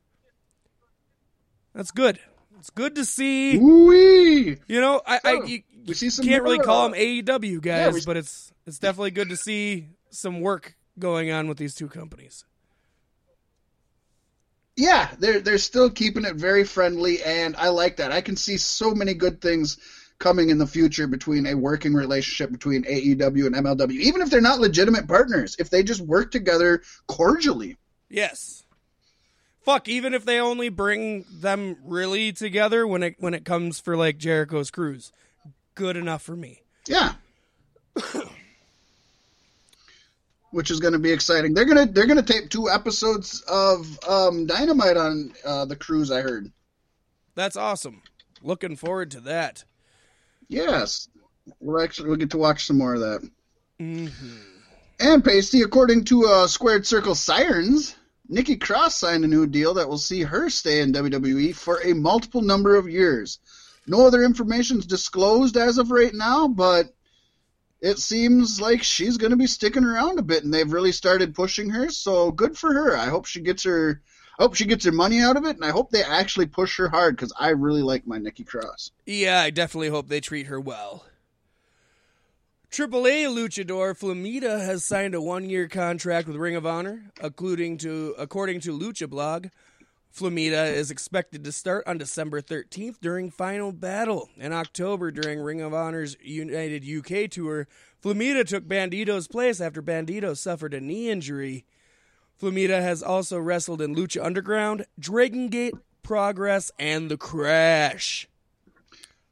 That's good. It's good to see. Wee! You know, I, I you, We see some can't really call uh, them AEW guys, we- but it's it's definitely good to see some work going on with these two companies. Yeah, they're they're still keeping it very friendly, and I like that. I can see so many good things coming in the future between a working relationship between AEW and MLW, even if they're not legitimate partners, if they just work together cordially. Yes. Fuck, even if they only bring them really together when it when it comes for like Jericho's cruise. Good enough for me. Yeah. Which is going to be exciting. They're gonna they're gonna tape two episodes of um, Dynamite on uh, the cruise. I heard. That's awesome. Looking forward to that. Yes, we'll actually we'll get to watch some more of that. Mm-hmm. And Paystee, according to uh, Squared Circle Sirens, Nikki Cross signed a new deal that will see her stay in WWE for a multiple number of years. No other information is disclosed as of right now, but it seems like she's going to be sticking around a bit, and they've really started pushing her. So good for her. I hope she gets her. I hope she gets her money out of it, and I hope they actually push her hard because I really like my Nikki Cross. Yeah, I definitely hope they treat her well. AAA luchador Flamita has signed a one-year contract with Ring of Honor, according to according to Lucha Blog. Flamita is expected to start on December 13th during Final Battle. In October, during Ring of Honor's United UK tour, Flamita took Bandito's place after Bandito suffered a knee injury. Flamita has also wrestled in Lucha Underground, Dragon Gate, Progress, and The Crash.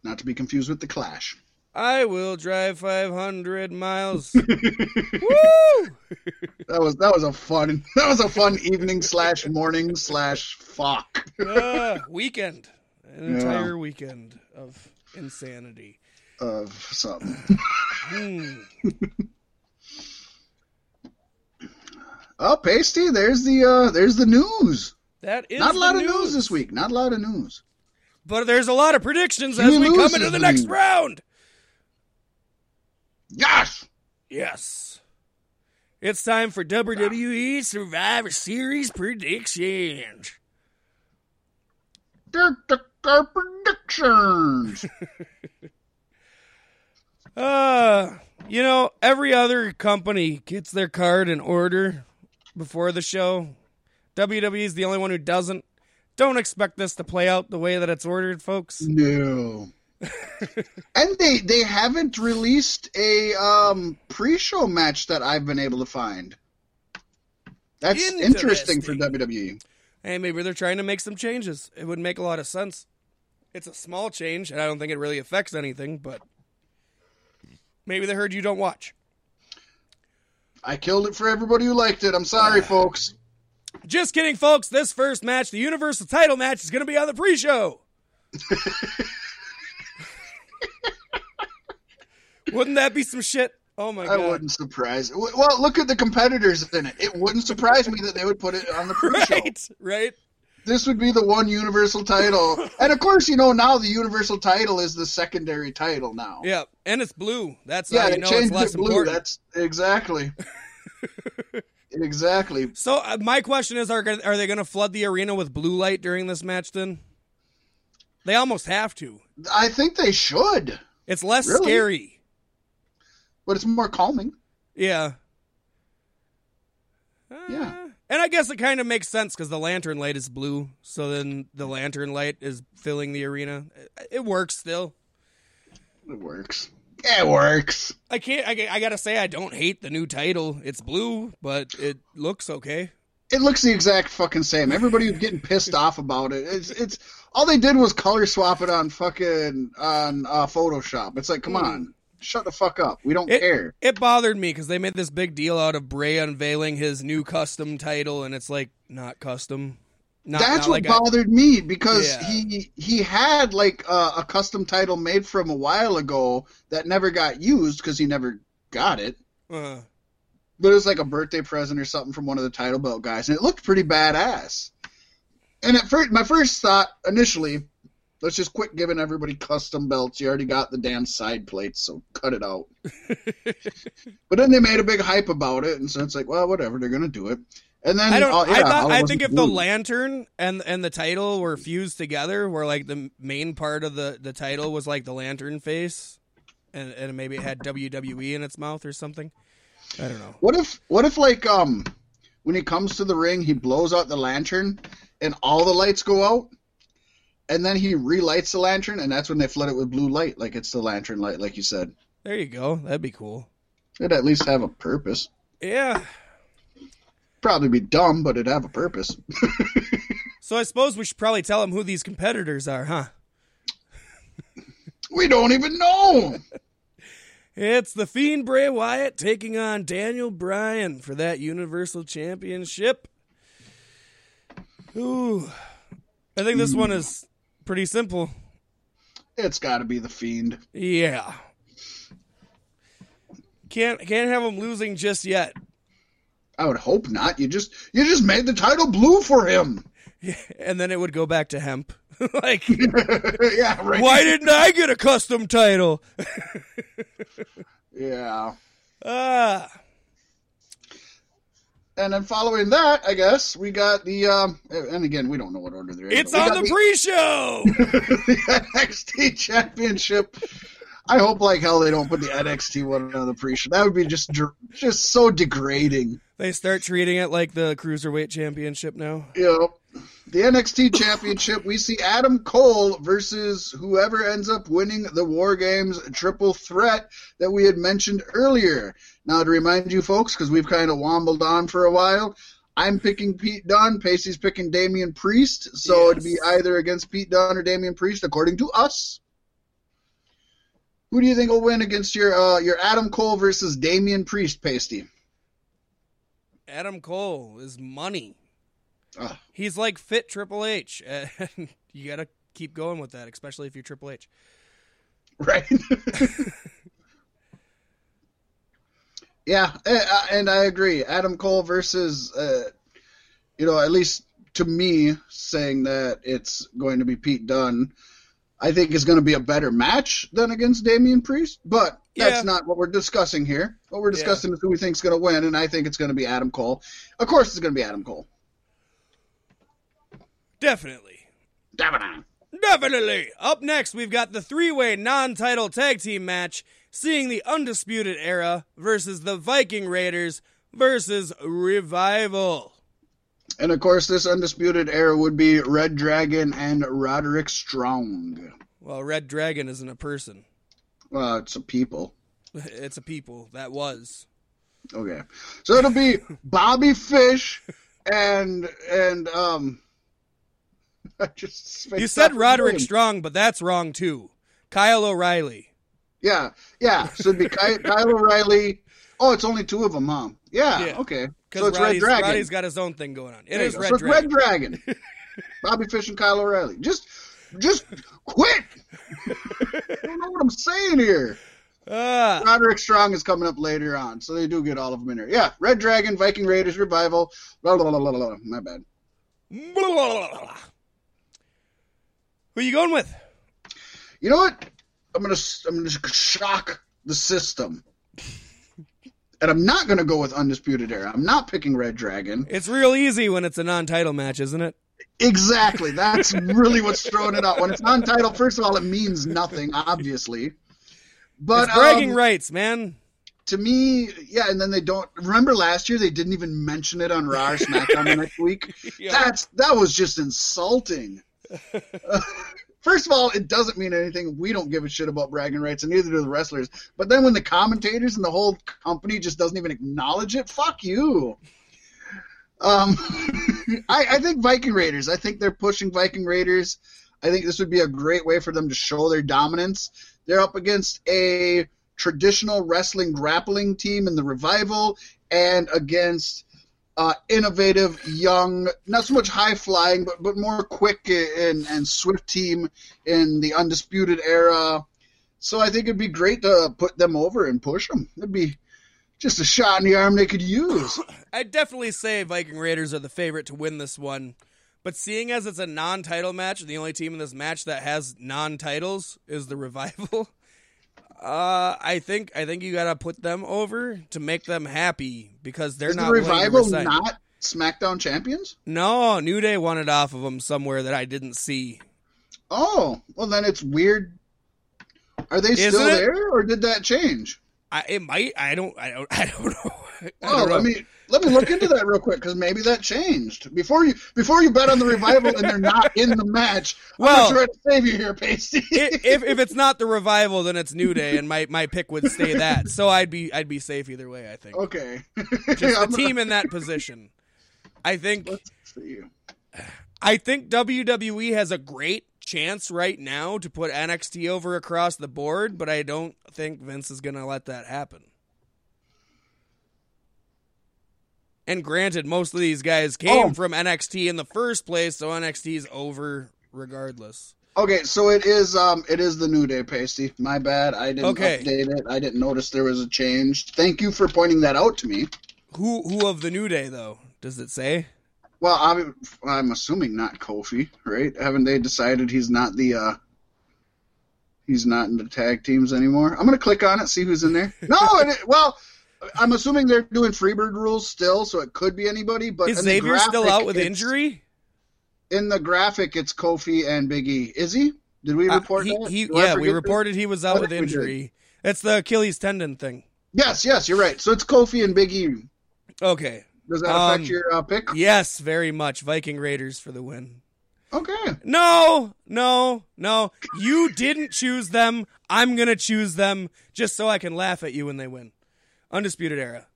Not to be confused with the Clash. I will drive 500 miles. Woo! That was that was a fun that was a fun evening slash morning slash fuck. Uh, weekend. An Yeah. entire weekend of insanity. of something. Hmm. Oh, Paystee. There's the uh, there's the news. That is Not a lot the of news this week. Not a lot of news. But there's a lot of predictions as Few we come into the in next round. Yes. Yes. It's time for WWE Survivor Series predictions. Dirt the car predictions. Uh, you know, every other company gets their card in order before the show. WWE is the only one who doesn't. Don't expect this to play out the way that it's ordered, folks. no. And they they haven't released a um pre-show match that I've been able to find. That's interesting for WWE. Hey, maybe they're trying to make some changes. It would make a lot of sense. It's a small change, and I don't think it really affects anything, but maybe they heard you don't watch. I killed it for everybody who liked it. I'm sorry, folks. Just kidding, folks. This first match, the Universal title match, is going to be on the pre show. Wouldn't that be some shit? Oh my I god. I wouldn't surprise. Well, look at the competitors in it. It wouldn't surprise me that they would put it on the pre-show. Right, right. This would be the one Universal title, and of course, you know now the Universal title is the secondary title now. Yeah, and it's blue. That's yeah, how they you know it's changed less it blue. important. That's exactly, exactly. So uh, my question is: Are are they going to flood the arena with blue light during this match? Then they almost have to. I think they should, It's less Really? scary. But it's more calming. Yeah. Yeah. Uh, And I guess it kind of makes sense because the lantern light is blue, so then the lantern light is filling the arena. It, it works still. It works. It works. I can't. I, I gotta say, I don't hate the new title. It's blue, but it looks okay. It looks the exact fucking same. Everybody was getting pissed off about it. It's it's all they did was color swap it on fucking on uh, Photoshop. It's like, come on, shut the fuck up. We don't It, care. it bothered me because they made this big deal out of Bray unveiling his new custom title, and it's like not custom. Not, That's not what like bothered me because Yeah. he he had like a, a custom title made from a while ago that never got used because he never got it. I, uh, But it was like a birthday present or something from one of the title belt guys, and it looked pretty badass. And at first, my first thought initially Let's just quit giving everybody custom belts. You already got the damn side plates, so cut it out. but then they made a big hype about it, and so it's like, well, whatever, they're gonna do it. And then I don't. uh, I, thought, I I think if the lantern and and the title were fused together, where like the main part of the the title was like the lantern face, and and maybe it had WWE in its mouth or something. I don't know. What if what if like um when he comes to the ring he blows out the lantern and all the lights go out and then he relights the lantern and that's when they flood it with blue light like it's the lantern light like you said. There you go. That'd be cool. It'd at least have a purpose. Yeah. Probably be dumb, but it'd have a purpose. So I suppose we should probably tell them who these competitors are, huh? we don't even know. It's the Fiend Bray Wyatt taking on Daniel Bryan for that Universal Championship. Ooh. I think this one hmm. is pretty simple. It's got to be the fiend. Yeah. Can't can't have him losing just yet. I would hope not. You just you just made the title blue for him. And then it would go back to hemp. like yeah, right. why didn't I get a custom title? Yeah. Ah. And then following that, I guess we got the um and again we don't know what order they're in. It's on the pre-show. the NXT Championship. I hope like hell they don't put the NXT one on the pre-show. That would be just just so degrading. they start treating it like the Cruiserweight Championship now. You know, the NXT Championship. We see Adam Cole versus whoever ends up winning the War Games triple threat that we had mentioned earlier. Now to remind you folks, because we've kind of wombled on for a while. I'm picking Pete Dunne. Paystee's picking Damian Priest. So it'd be either against Pete Dunne or Damian Priest, according to us. Who do you think will win against your uh, your Adam Cole versus Damian Priest, Paystee? Adam Cole is money. Ugh. He's like fit Triple H. And you got to keep going with that, especially if you're Triple H. Right. yeah, eh, uh, and I agree. Adam Cole versus, uh, you know, at least to me, saying that it's going to be Pete Dunne, I think is going to be a better match than against Damian Priest. But that's Yeah. not what we're discussing here. What we're discussing is who we think's going to win, and I think it's going to be Adam Cole. Of course, it's going to be Adam Cole. Definitely. Definitely. Definitely. Up next, we've got the three way non title tag team match, seeing the Undisputed Era versus the Viking Raiders versus Revival. And of course, this undisputed era would be Red Dragon and Roderick Strong. Well, Red Dragon isn't a person, Well, it's a people. it's a people. That was. Okay, so it'll be Bobby Fish and and um. I just You said Roderick name. Strong, but that's wrong too. Kyle O'Reilly. Yeah, yeah. So it'd be Ky- Kyle O'Reilly. Oh, it's only two of them, huh? Yeah. Yeah. Okay. Because So it's Roddy's, Red Dragon. Roddy's got his own thing going on. It is. Red so it's Dragon. Red Dragon. Bobby Fish and Kyle O'Reilly. Just, just quit. I don't know what I'm saying here. Ah, Roderick Strong is coming up later on, so they do get all of them in here. Yeah, Red Dragon, Viking Raiders, Revival. Blah, blah, blah, blah, blah. My bad. Who you going with? You know what? I'm gonna I'm gonna shock the system, and I'm not gonna go with Undisputed Era. I'm not picking Red Dragon. It's real easy when it's a non-title match, isn't it? Exactly. That's really what's throwing it out. When it's non-title, first of all, it means nothing, obviously. But it's bragging um, rights, man. to me, yeah. And then they don't remember last year they didn't even mention it on Raw or SmackDown the next week. Yeah. That's that was just insulting. First of all, it doesn't mean anything. We don't give a shit about bragging rights, and neither do the wrestlers. But then when the commentators and the whole company just doesn't even acknowledge it, fuck you. Um, I, I think Viking Raiders. I think they're pushing Viking Raiders. I think this would be a great way for them to show their dominance. They're up against a traditional wrestling grappling team in the revival, and against uh, innovative, young, not so much high flying, but but more quick and and swift team in the undisputed era. So I think it'd be great to put them over and push them. It'd be just a shot in the arm they could use. I'd definitely say Viking Raiders are the favorite to win this one, But seeing as it's a non-title match, the only team in this match that has non-titles is the Revival. Uh, I think I think you gotta put them over to make them happy because they're Is not the revival not SmackDown champions? No, New Day won it off of them somewhere that I didn't see. Oh, well then it's weird. Are they Isn't still it? there, or did that change? I, it might. I don't. I don't. I don't know. I Oh, don't let me let me look into that real quick because maybe that changed before you before you bet on the revival and they're not in the match. Well- I'm gonna to save you here, Paystee. If if it's not the revival, then it's New Day, and my, my pick would stay that. So I'd be I'd be safe either way. I think okay, just the team in that position. I think Let's see. I think WWE has a great chance right now to put NXT over across the board, but I don't think Vince is going to let that happen. And granted, most of these guys came Oh. from NXT in the first place, so NXT is over regardless. Okay, so it is um it is the New Day Paystee. My bad. I didn't Okay. update it. I didn't notice there was a change. Thank you for pointing that out to me. Who who of the New Day though? Does it say? Well, I'm I'm assuming not Kofi, right? Haven't they decided he's not the uh he's not in the tag teams anymore? I'm gonna click on it, see who's in there. No, it, well, I'm assuming they're doing Freebird rules still, so it could be anybody. But Is Xavier still out with injury? In the graphic, it's Kofi and Big E. Is he? Did we Uh, report he, that? he, yeah, we reported he was out with think we did. injury. It's the Achilles tendon thing. Yes, yes, you're right. So it's Kofi and Big E. Okay. Does that affect Um, your uh, pick? Yes, very much. Viking Raiders for the win. Okay. No, no, no. You didn't choose them. I'm going to choose them just so I can laugh at you when they win. Undisputed Era.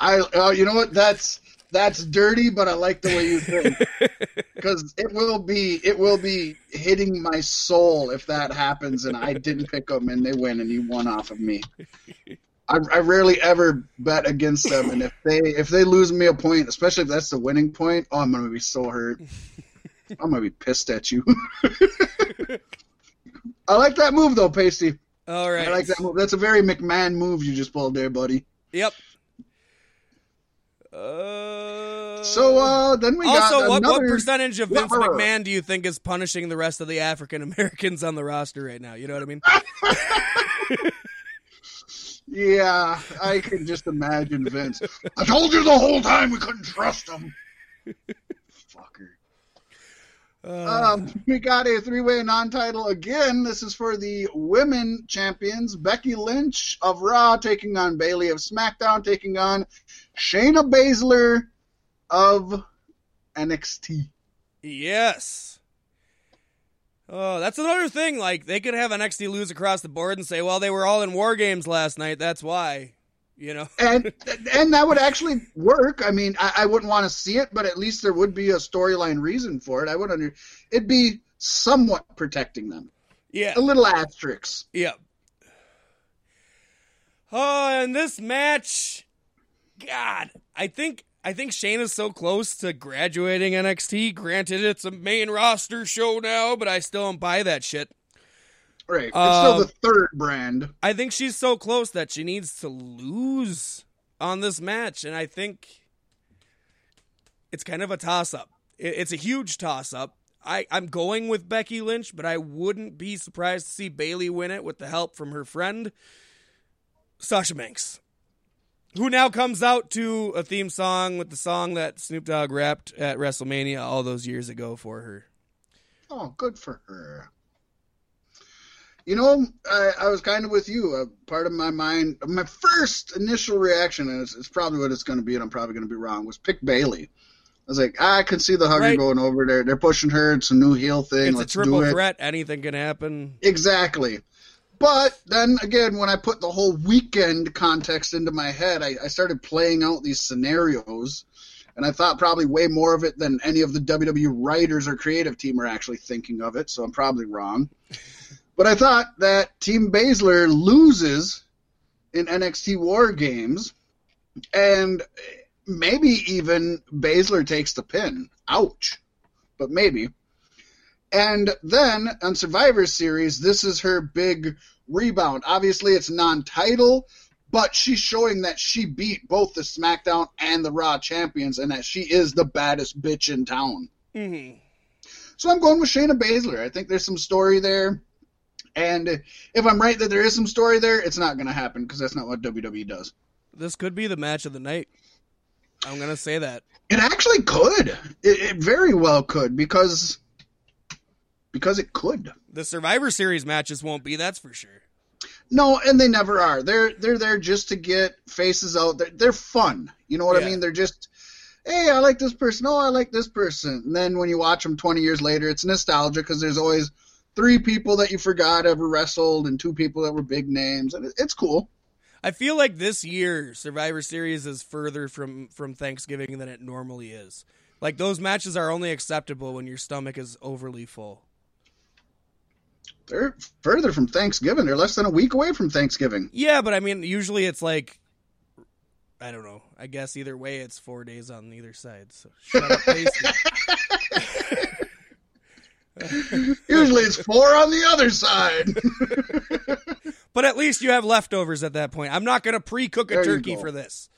I, uh, you know what? That's that's dirty, but I like the way you think because it will be it will be hitting my soul if that happens and I didn't pick them and they win and you won off of me. I, I rarely ever bet against them, and if they if they lose me a point, especially if that's the winning point, oh, I'm gonna be so hurt. I'm gonna be pissed at you. I like that move though, Paystee. All right. I like that move. That's a very McMahon move you just pulled there, buddy. Yep. Uh, So uh, then we got also, what, what percentage of Vince McMahon do you think is punishing the rest of the African Americans on the roster right now? You know what I mean? Yeah, I can just imagine Vince. I told you the whole time we couldn't trust him. Fucker. Uh, Um, we got a three-way non-title again. This is for the women champions: Becky Lynch of Raw taking on Bayley of SmackDown, taking on Shayna Baszler of NXT. Yes. Oh, that's another thing. Like they could have an NXT lose across the board and say, "Well, they were all in war games last night. That's why." You know. and and that would actually work. I mean, I, I wouldn't want to see it, but at least there would be a storyline reason for it. I would under it'd be somewhat protecting them. Yeah. A little asterisk. Yep. Oh, and this match, God, I think I think Shane is so close to graduating NXT. Granted, it's a main roster show now, but I still don't buy that shit. Right. It's Um, still the third brand. I think she's so close that she needs to lose on this match, and I think it's kind of a toss up. It's a huge toss up. I, I'm going with Becky Lynch, but I wouldn't be surprised to see Bayley win it with the help from her friend, Sasha Banks, who now comes out to a theme song with the song that Snoop Dogg rapped at WrestleMania all those years ago for her. Oh, good for her. You know, I, I was kind of with you. Uh, part of my mind, my first initial reaction, and it's, it's probably what it's going to be, and I'm probably going to be wrong, was pick Bayley. I was like, I can see the hugger Right. going over there. They're pushing her. It's a new heel thing. It's a Let's triple do it. threat. Anything can happen. Exactly. But then again, when I put the whole weekend context into my head, I, I started playing out these scenarios, and I thought probably way more of it than any of the WWE writers or creative team are actually thinking of it. So I'm probably wrong. But I thought that Team Baszler loses in NXT War Games, and maybe even Baszler takes the pin. Ouch. But maybe. And then on Survivor Series, this is her big rebound. Obviously, it's non title, but she's showing that she beat both the SmackDown and the Raw champions and that she is the baddest bitch in town. hmm So I'm going with Shayna Baszler. I think there's some story there. And if I'm right that there is some story there, it's not going to happen because that's not what WWE does. This could be the match of the night. I'm going to say that. It actually could. It, it very well could because because it could. The Survivor Series matches won't be, that's for sure. No, and they never are. They're they're there just to get faces out. They're, they're fun. You know what Yeah. I mean? They're just, hey, I like this person. Oh, I like this person. And then when you watch them 20 years later, it's nostalgia because there's always three people that you forgot ever wrestled and two people that were big names, and it's cool. I feel like this year Survivor Series is further from from Thanksgiving than it normally is. Like those matches are only acceptable when your stomach is overly full. They're further from Thanksgiving. They're less than a week away from Thanksgiving. Yeah, but I mean, usually it's like, I don't know. I guess either way, it's four days on either side. So shut up. Usually it's four on the other side. But at least you have leftovers at that point. I'm not going to pre-cook a There turkey for this.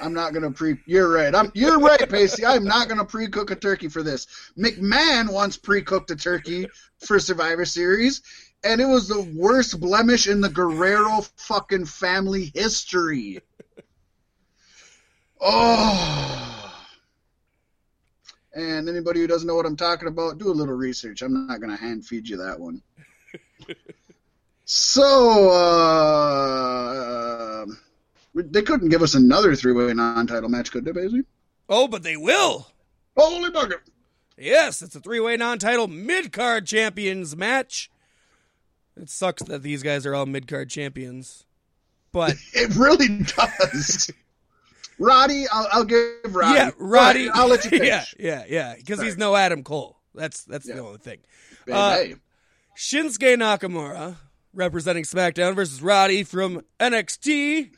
I'm not gonna pre. You're right. I'm. You're right, Paystee. I'm not gonna pre-cook a turkey for this. McMahon once pre-cooked a turkey for Survivor Series, and it was the worst blemish in the Guerrero fucking family history. Oh. And anybody who doesn't know what I'm talking about, do a little research. I'm not gonna hand feed you that one. so, uh, they couldn't give us another three-way non-title match, could they, Paystee? Oh, but they will. Holy bucket! Yes, it's a three-way non-title mid-card champions match. It sucks that these guys are all mid-card champions, but It really does. Roddy, I'll, I'll give Roddy. yeah, Roddy. Right, I'll let you finish. yeah, yeah, yeah, because he's no Adam Cole. That's that's Yeah. the only thing. Uh, hey. Shinsuke Nakamura representing SmackDown versus Roddy from NXT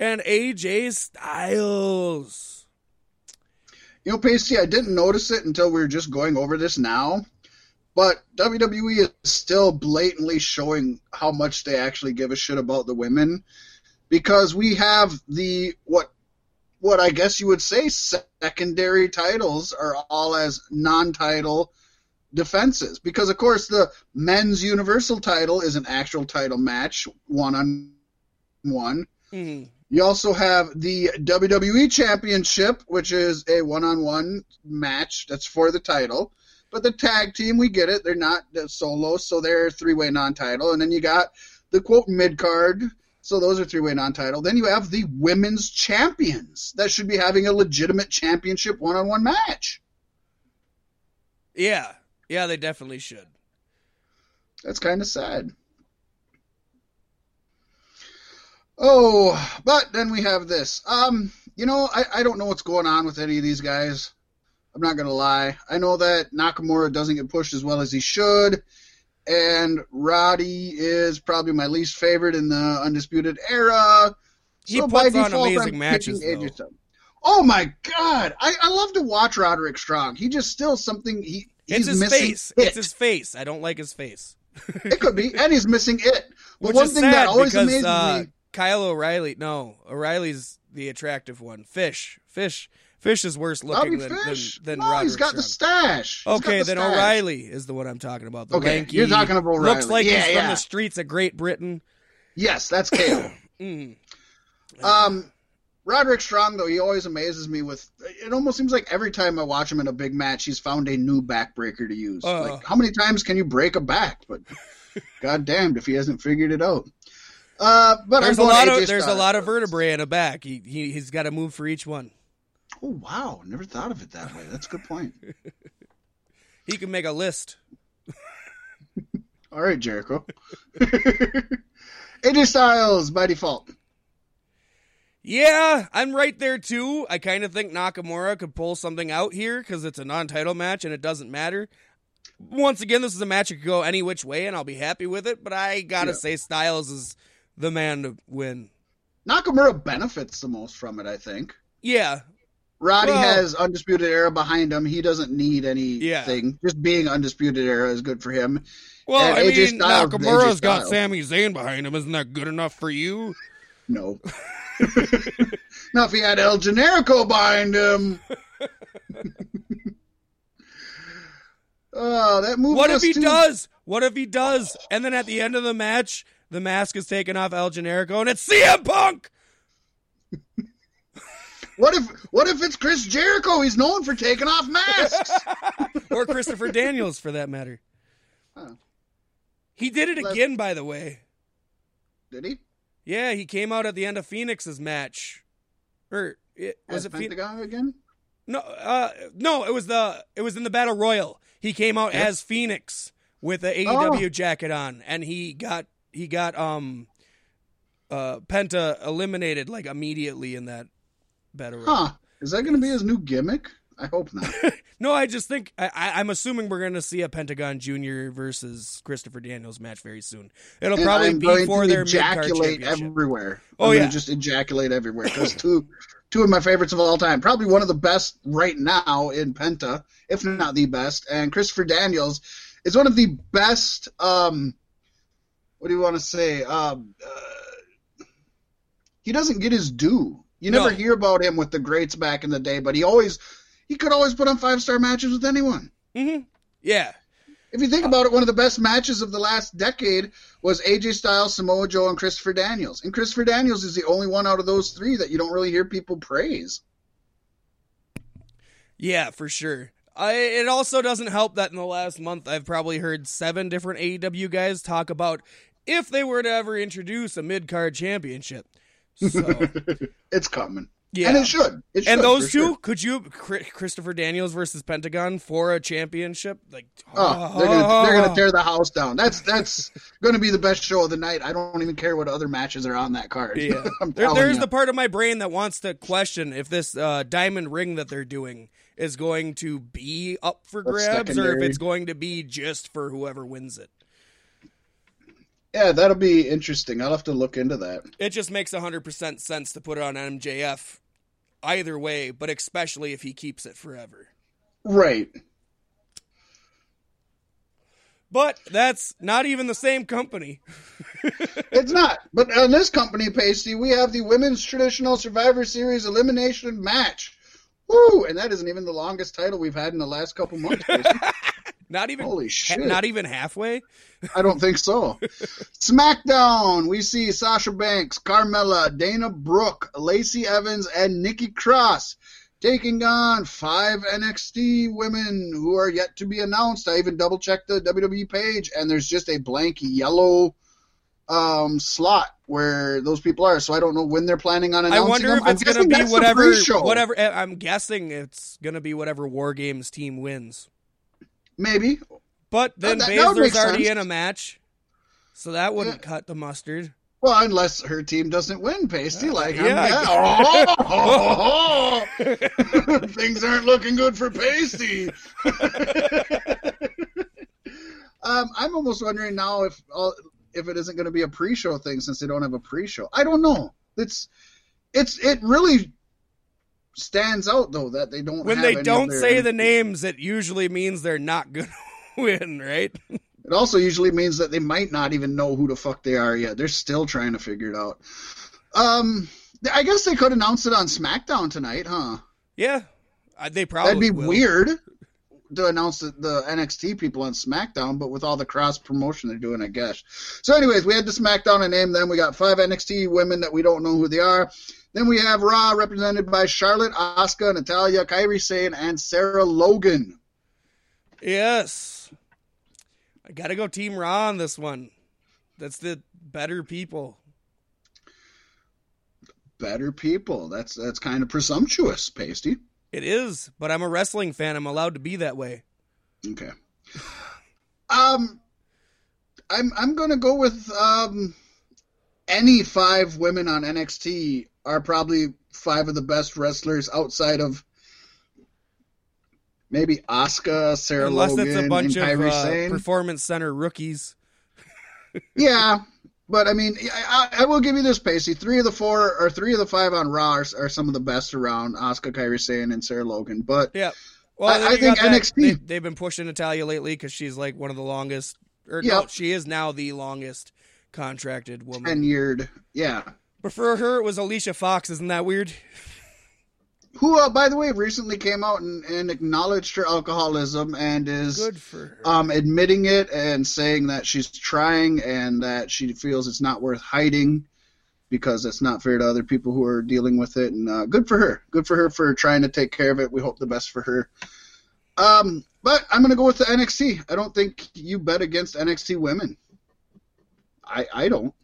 and AJ Styles. You know, Paystee, I didn't notice it until we were just going over this now, but WWE is still blatantly showing how much they actually give a shit about the women because we have the what what I guess you would say secondary titles are all as non-title defenses because of course the men's universal title is an actual title match one on one Mhm. you also have the WWE Championship, which is a one-on-one match that's for the title. But the tag team, we get it; they're not solo, so they're three-way non-title. And then you got the quote mid-card, so those are three-way non-title. Then you have the women's champions that should be having a legitimate championship one-on-one match. Yeah, yeah, they definitely should. That's kind of sad. Oh, but then we have this. Um, you know, I, I don't know what's going on with any of these guys. I'm not gonna lie. I know that Nakamura doesn't get pushed as well as he should, and Roddy is probably my least favorite in the Undisputed Era. He so puts on default, amazing I'm matches, though. Oh my god, I, I love to watch Roderick Strong. He just still something he It's he's his missing face. It. It's his face. I don't like his face. It could be, and he's missing it. But Which one thing that always because amazes uh, me. Kyle O'Reilly. No, O'Reilly's the attractive one. Fish, fish, fish is worse looking than than, than no, Roderick he's got the stash. He's Okay, the then stash. O'Reilly is the one I'm talking about. The Okay, lanky, you're talking about O'Reilly. Looks like Yeah, he's from the streets of Great Britain. Yes, that's Kale. Mm. um, Roderick Strong, though, he always amazes me with. It almost seems like every time I watch him in a big match, he's found a new backbreaker to use. Uh. like, how many times can you break a back? But god damned if he hasn't figured it out. Uh, but There's a lot AJ of there's a lot of vertebrae in a back. He, he he's got to move for each one. Oh wow, never thought of it that way. That's a good point. He can make a list. All right, Jericho. AJ Styles by default. Yeah, I'm right there too. I kind of think Nakamura could pull something out here because it's a non-title match and it doesn't matter. Once again, this is a match that could go any which way, and I'll be happy with it. But I gotta Yeah. say, Styles is the man to win. Nakamura benefits the most from it, I think. Yeah, Roddy Well- has Undisputed Era behind him. He doesn't need Yeah. anything. Just being Undisputed Era is good for him. well, And I AJ mean, Styles Nakamura's got. Sami Zayn behind him. Isn't that good enough for you? No. now, if he had El Generico behind him. oh, that movie. What if he does? What if he does? And then at the end of the match, the mask is taken off El Generico, and it's CM Punk. What if what if it's Chris Jericho? He's known for taking off masks. or Christopher Daniels, for that matter. Huh. He did it again, by the way. Did he? Yeah, he came out at the end of Fenix's match. Or it, was As it Fenix? Pentagon again? No, uh, no, it was the it was in the Battle Royal. He came out Yep. as Fenix with a Oh. AEW jacket on, and he got he got um uh Penta eliminated like immediately in that Royal. Huh? Is that going to be his new gimmick? I hope not. No, I just think I, I, I'm assuming we're going to see a Pentagon Junior versus Christopher Daniels match very soon. It'll And probably I'm be for their ejaculate everywhere. Oh, I'm yeah. just ejaculate everywhere because two two of my favorites of all time, probably one of the best right now in Penta, if not the best. And Christopher Daniels is one of the best. Um, what do you want to say? Um, uh, he doesn't get his due. You never No. hear about him with the greats back in the day, but he always he could always put on five star matches with anyone. hmm Yeah, If you think about it, one of the best matches of the last decade was AJ Styles, Samoa Joe, and Christopher Daniels. And Christopher Daniels is the only one out of those three that you don't really hear people praise. Yeah, for sure. I, it also doesn't help that in the last month I've probably heard seven different AEW guys talk about if they were to ever introduce a mid card championship. So It's coming. yeah, And it should. It should and those two, sure. could you Christopher Daniels versus Pentagon for a championship? Like, Oh, they're gonna they're gonna tear the house down. That's that's gonna be the best show of the night. I don't even care what other matches are on that card. Yeah, there, there's you. the part of my brain that wants to question if this uh, diamond ring that they're doing is going to be up for grabs or if it's going to be just for whoever wins it. Yeah, that'll be interesting. I'll have to look into that. It just makes 100% sense to put it on MJF either way, but especially if he keeps it forever. Right. But that's not even the same company. It's not. But on this company, Paystee, we have the Women's Traditional Survivor Series Elimination Match. Woo! And that isn't even the longest title we've had in the last couple months. Not even Holy ha- shit. not even halfway. I don't think so. SmackDown, we see Sasha Banks, Carmella, Dana Brooke, Lacey Evans, and Nikki Cross taking on five NXT women who are yet to be announced. I even double checked the WWE page, and there's just a blank yellow um, slot where those people are. So I don't know when they're planning on I announcing wonder them. if it's going to be whatever whatever eh, I'm guessing it's going to be whatever War Games team wins. Maybe. But then that- that Baszler's make already sense. in a match. So that wouldn't Yeah. cut the mustard. Well, unless her team doesn't win, Paystee. Like, I'm- yeah. Oh, things aren't looking good for Paystee. um, I'm almost wondering now if uh, if it isn't going to be a pre-show thing since they don't have a pre-show. I don't know. It's it's it really stands out though that they don't. When they don't say the names, it usually means they're not to win, right? It also usually means that they might not even know who the fuck they are yet. They're still trying to figure it out. Um, I guess they could announce it on SmackDown tonight, huh? Yeah, uh, they probably That'd be will. weird to announce the, the NXT people on SmackDown, but with all the cross promotion they're doing, I guess. So, anyways, we had the SmackDown and name them. We got five NXT women that we don't know who they are. Then we have Raw represented by Charlotte, Asuka, Natalya, Kairi Sane, and Sarah Logan. Yes, I gotta go Team Raw on this one. That's the better people. Better people. That's that's kind of presumptuous, Paystee. It is, but I'm a wrestling fan. I'm allowed to be that way. Okay. Um, I'm I'm gonna go with um, any five women on NXT are probably five of the best wrestlers outside of maybe Asuka, Sarah Unless Logan, it's a bunch and of Kairi uh, performance center rookies. yeah, but I mean, I, I will give you this, Paystee. Three of the four or three of the five on Raw are, are some of the best around: Asuka, Kairi Sane, and Sarah Logan. But Yeah. Well, I- I think NXT They, they've been pushing Natalya lately because she's like one of the longest. Or no, she is now the longest contracted woman. tenured, yeah. But for her, it was Alicia Fox. Isn't that weird? who, uh, by the way, recently came out and, and acknowledged her alcoholism and is Good for her. um, admitting it and saying that she's trying and that she feels it's not worth hiding because it's not fair to other people who are dealing with it. And uh, good for her. Good for her for trying to take care of it. We hope the best for her. Um, but I'm going to go with the NXT. I don't think you bet against NXT women. I I don't.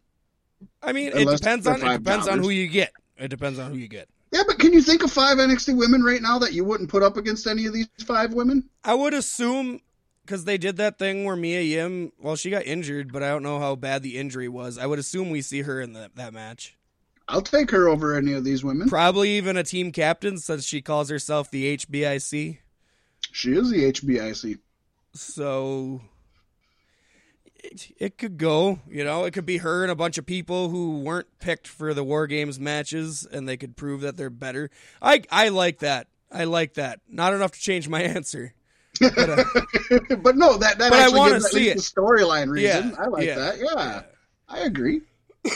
I mean, it depends on it depends on who you get. It depends on who you get. Yeah, but can you think of five NXT women right now that you wouldn't put up against any of these five women? I would assume because they did that thing where Mia Yim, well, she got injured, but I don't know how bad the injury was. I would assume we see her in that that match. I'll take her over any of these women. Probably even a team captain since she calls herself the HBIC. She is the HBIC. So it, it could go, you know, it could be her and a bunch of people who weren't picked for the War Games matches and they could prove that they're better. I I like that. I like that. Not enough to change my answer. But, uh, but no, that that I actually wanna gives at see least the storyline reason. Yeah, I like yeah, that. Yeah, I agree.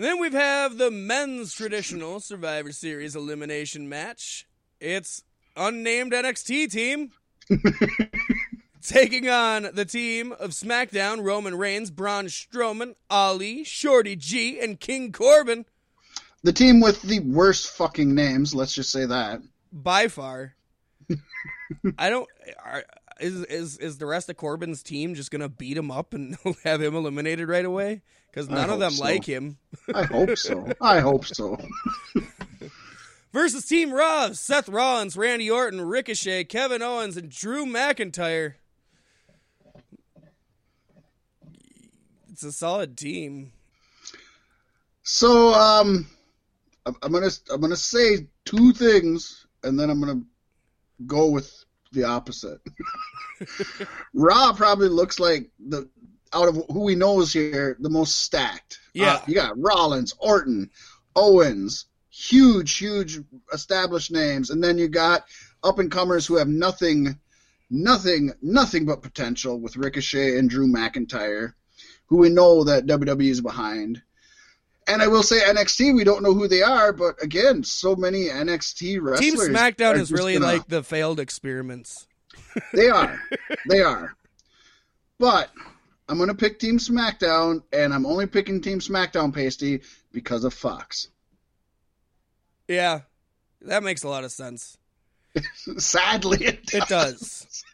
And then we've have the men's traditional Survivor Series elimination match. It's unnamed NXT team taking on the team of SmackDown Roman Reigns, Braun Strowman, Ali, Shorty G, and King Corbin The team with the worst fucking names. Let's just say that. by far. I don't. Are, is is is the rest of Corbin's team just gonna beat him up and have him eliminated right away? Because none of them so. like him. I hope so. I hope so. Versus Team Raw, Seth Rollins, Randy Orton, Ricochet, Kevin Owens, and Drew McIntyre. It's a solid team. So, um, I'm gonna I'm gonna say two things, and then I'm gonna go with the opposite. Raw probably looks like the out of who we know is here the most stacked. Yeah. Uh, you got Rollins, Orton, Owens, huge, huge established names, and then you got up and comers who have nothing, nothing, nothing but potential with Ricochet and Drew McIntyre, who we know that WWE is behind. And I will say NXT, we don't know who they are, but again, so many NXT wrestlers. Team SmackDown is really gonna- like the failed experiments. they are. They are. But I'm going to pick Team SmackDown, and I'm only picking Team SmackDown Paystee because of Fox. Yeah, that makes a lot of sense. Sadly, it does. It does.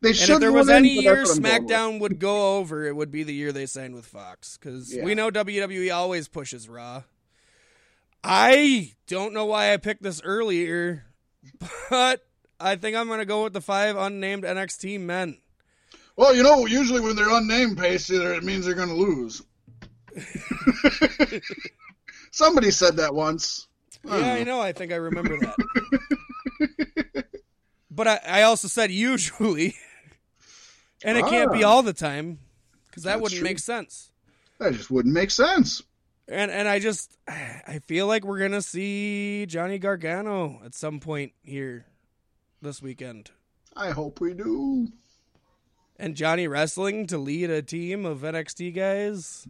They should if there was any year that's what I'm going with. SmackDown would go over, it would be the year they signed with Fox. Because Yeah. we know WWE always pushes Raw. I don't know why I picked this earlier, but I think I'm going to go with the five unnamed NXT men. Well, you know, usually when they're unnamed Paystee, it means they're going to lose. Somebody said that once. I Yeah, I know. I think I remember that. but I, I also said usually, and it can't be Ah. all the time because that wouldn't true. make sense. That just wouldn't make sense. And and I just I feel like we're gonna see Johnny Gargano at some point here this weekend, I hope we do. and Johnny wrestling to lead a team of NXT guys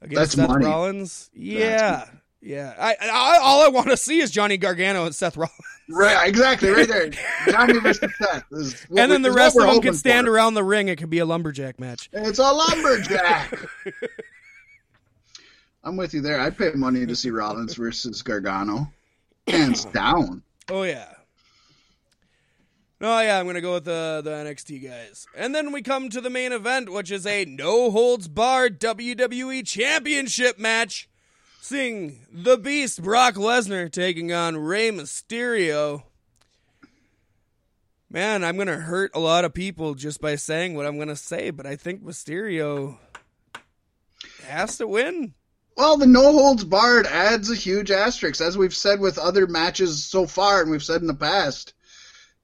against That's Seth money. Rollins. Yeah, yeah. I, I all I want to see is Johnny Gargano and Seth Rollins, Right, exactly, right there. Johnny versus Seth. And then the rest of them can stand for. around the ring. It could be a lumberjack match. It's a lumberjack. I'm with you there. I'd pay money to see Rollins versus Gargano. Hands down. Oh yeah. Oh yeah, I'm gonna go with the the NXT guys, and then we come to the main event, which is a no holds barred WWE Championship match, seeing the Beast Brock Lesnar taking on Rey Mysterio. Man, I'm gonna hurt a lot of people just by saying what I'm gonna say, but I think Mysterio has to win. Well, the no holds barred adds a huge asterisk, as we've said with other matches so far, and we've said in the past.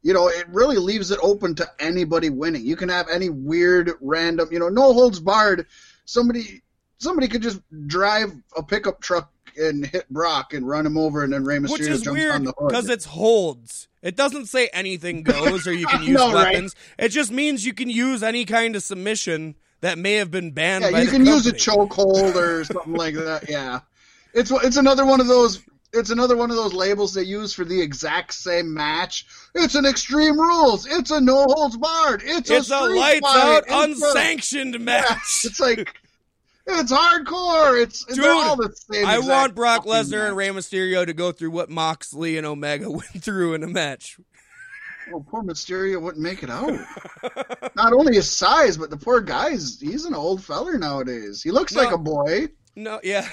You know, it really leaves it open to anybody winning. You can have any weird, random, you know, no holds barred. Somebody, somebody could just drive a pickup truck and hit Brock and run him over, and then Rey Mysterio Which is jumps weird on the hood. because it's holds. It doesn't say anything goes or you can use know, right? weapons. It just means you can use any kind of submission that may have been banned Yeah, you can use a company. chokehold or something like that. Yeah, It's it's another one of those. It's another one of those labels they use for the exact same match. It's an Extreme Rules. It's a No Holds Barred. It's, It's a, a lights fight. out, It's a- unsanctioned match. It's like it's hardcore. It's Dude, all the same. I want Brock Lesnar and. Rey Mysterio to go through what Moxley and Omega went through in a match. Oh, poor Mysterio wouldn't make it out. Not only his size, but the poor guy's he's an old feller nowadays. He looks No. like a boy. No, yeah,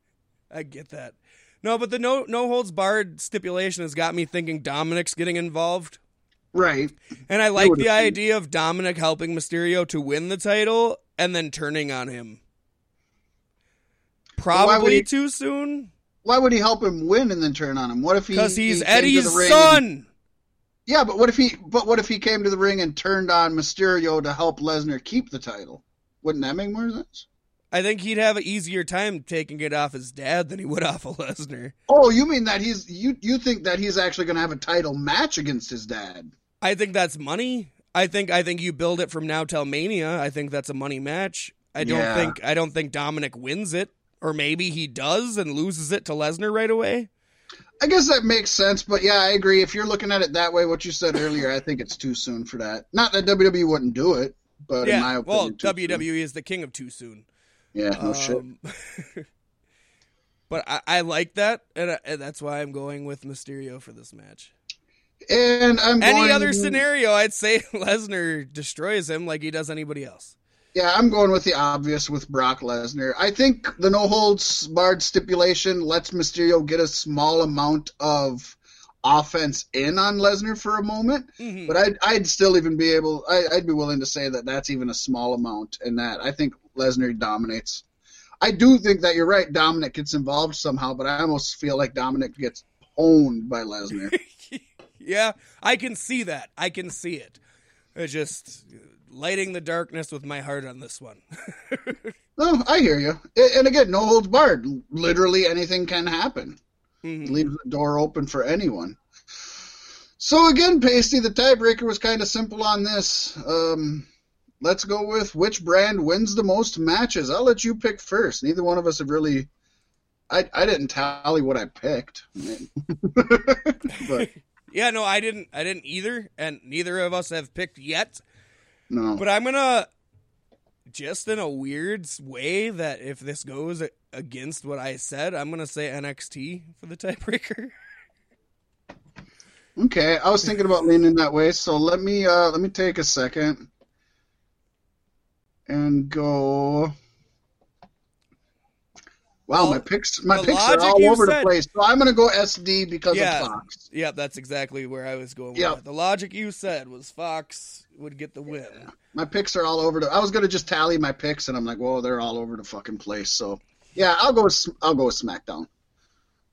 I get that. No, but the no no holds barred stipulation has got me thinking Dominik's getting involved, Right. and I like the idea of Dominik helping Mysterio to win the title and then turning on him. Probably he- too soon Why would he help him win and then turn on him? What if he because he's he Eddie's son. and- yeah, but what if he but what if he came to the ring and turned on Mysterio to help Lesnar keep the title? Wouldn't that make more sense? I think he'd have an easier time taking it off his dad than he would off of Lesnar. Oh, you mean that he's you you think that he's actually going to have a title match against his dad? I think that's money. I think I think you build it from now till Mania. I think that's a money match. I don't Yeah. think I don't think Dominik wins it, or maybe he does and loses it to Lesnar right away. I guess that makes sense, but yeah, I agree. If you're looking at it that way, what you said earlier, I think it's too soon for that. Not that WWE wouldn't do it, but in my opinion, well, too soon. WWE is the king of too soon. Yeah, no shit. Um, but I, I like that, and, I, and that's why I'm going with Mysterio for this match. And I'm Any other scenario, I'd say Lesnar destroys him like he does anybody else. Yeah, I'm going with the obvious with Brock Lesnar. I think the no holds barred stipulation lets Mysterio get a small amount of offense in on Lesnar for a moment, Mhm. but I'd, I'd still even be able, I, I'd be willing to say that that's even a small amount in that. I think Lesnar dominates. I do think that you're right. Dominik gets involved somehow, but I almost feel like Dominik gets owned by Lesnar. Yeah, I can see that. I can see it. It just lighting the darkness with my heart on this one. no, I hear you. And again, no holds barred. Literally anything can happen. Mhm. leaves the door open for anyone. So again, Paystee, the tiebreaker was kind of simple on this. Um, let's go with which brand wins the most matches. I'll let you pick first. Neither one of us have really. I I didn't tally what I picked, but Yeah, no, I didn't. I didn't either, and neither of us have picked yet. No. But I'm gonna, just in a weird way, that if this goes against what I said, I'm gonna say NXT for the tiebreaker. Okay, I was thinking about leaning that way. So let me uh let me take a second and go. Wow, Well, my picks my picks are all over said- the place. So I'm gonna go SD because Yeah. of Fox. Yep, that's exactly where I was going. Yeah, The logic you said was Fox would get the win. My picks are all over the. I was gonna just tally my picks, and I'm like, whoa, they're all over the fucking place. So yeah, I'll go. With, I'll go with SmackDown.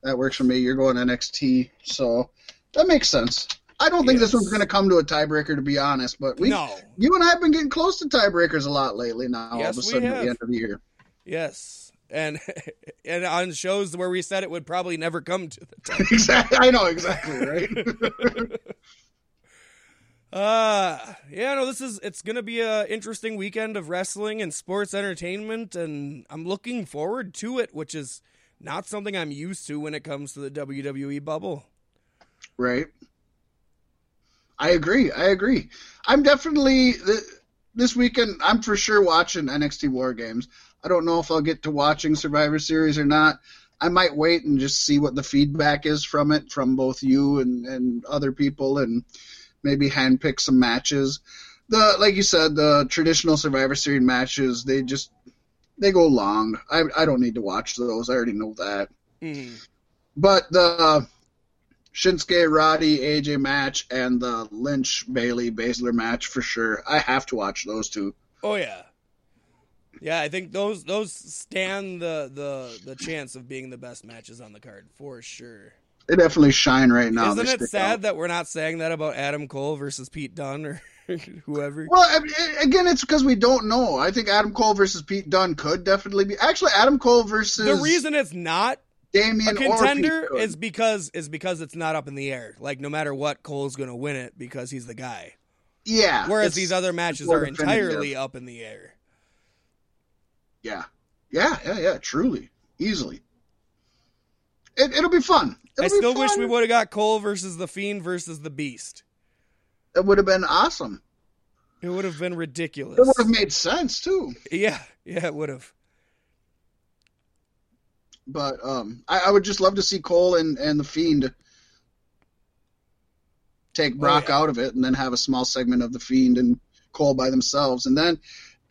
That works for me. You're going NXT, so that makes sense. I don't think this one's gonna come to a tiebreaker, to be honest. But we, no. you and I have been getting close to tiebreakers a lot lately. Now all of a sudden at the end of the year. Yes, and and on shows where we said it would probably never come to the time. exactly. I know exactly right. Uh yeah, no, this is it's gonna be a interesting weekend of wrestling and sports entertainment, and I'm looking forward to it, which is not something I'm used to when it comes to the WWE bubble. Right. I agree. I agree. I'm definitely th- this weekend. I'm for sure watching NXT War Games. I don't know if I'll get to watching Survivor Series or not. I might wait and just see what the feedback is from it, from both you and, and other people, and maybe handpick some matches. The like you said, the traditional Survivor Series matches, they just they go long. I I don't need to watch those. I already know that. Mhm. But the Shinsuke Roddy AJ match and the Lynch Bayley Baszler match for sure. I have to watch those two. Oh yeah, yeah. I think those those stand the the the chance of being the best matches on the card for sure. They definitely shine right now. Isn't They it sad out. that we're not saying that about Adam Cole versus Pete Dunne or whoever? Well, I mean, again, it's because we don't know. I think Adam Cole versus Pete Dunne could definitely be. Actually, Adam Cole versus The reason it's not a Damian contender or Pete is because is because it's not up in the air. Like no matter what, Cole's going to win it because he's the guy. yeah. Whereas these other matches are entirely up in the air. Yeah, yeah, yeah, yeah. Truly, easily. It, it'll be fun. It'll I be still wish we would have got Cole versus the Fiend versus the Beast. It would have been awesome. It would have been ridiculous. It would have made sense too. Yeah, yeah, it would have. But um, I, I would just love to see Cole and, and the Fiend take Brock yeah. out of it, and then have a small segment of the Fiend and Cole by themselves, and then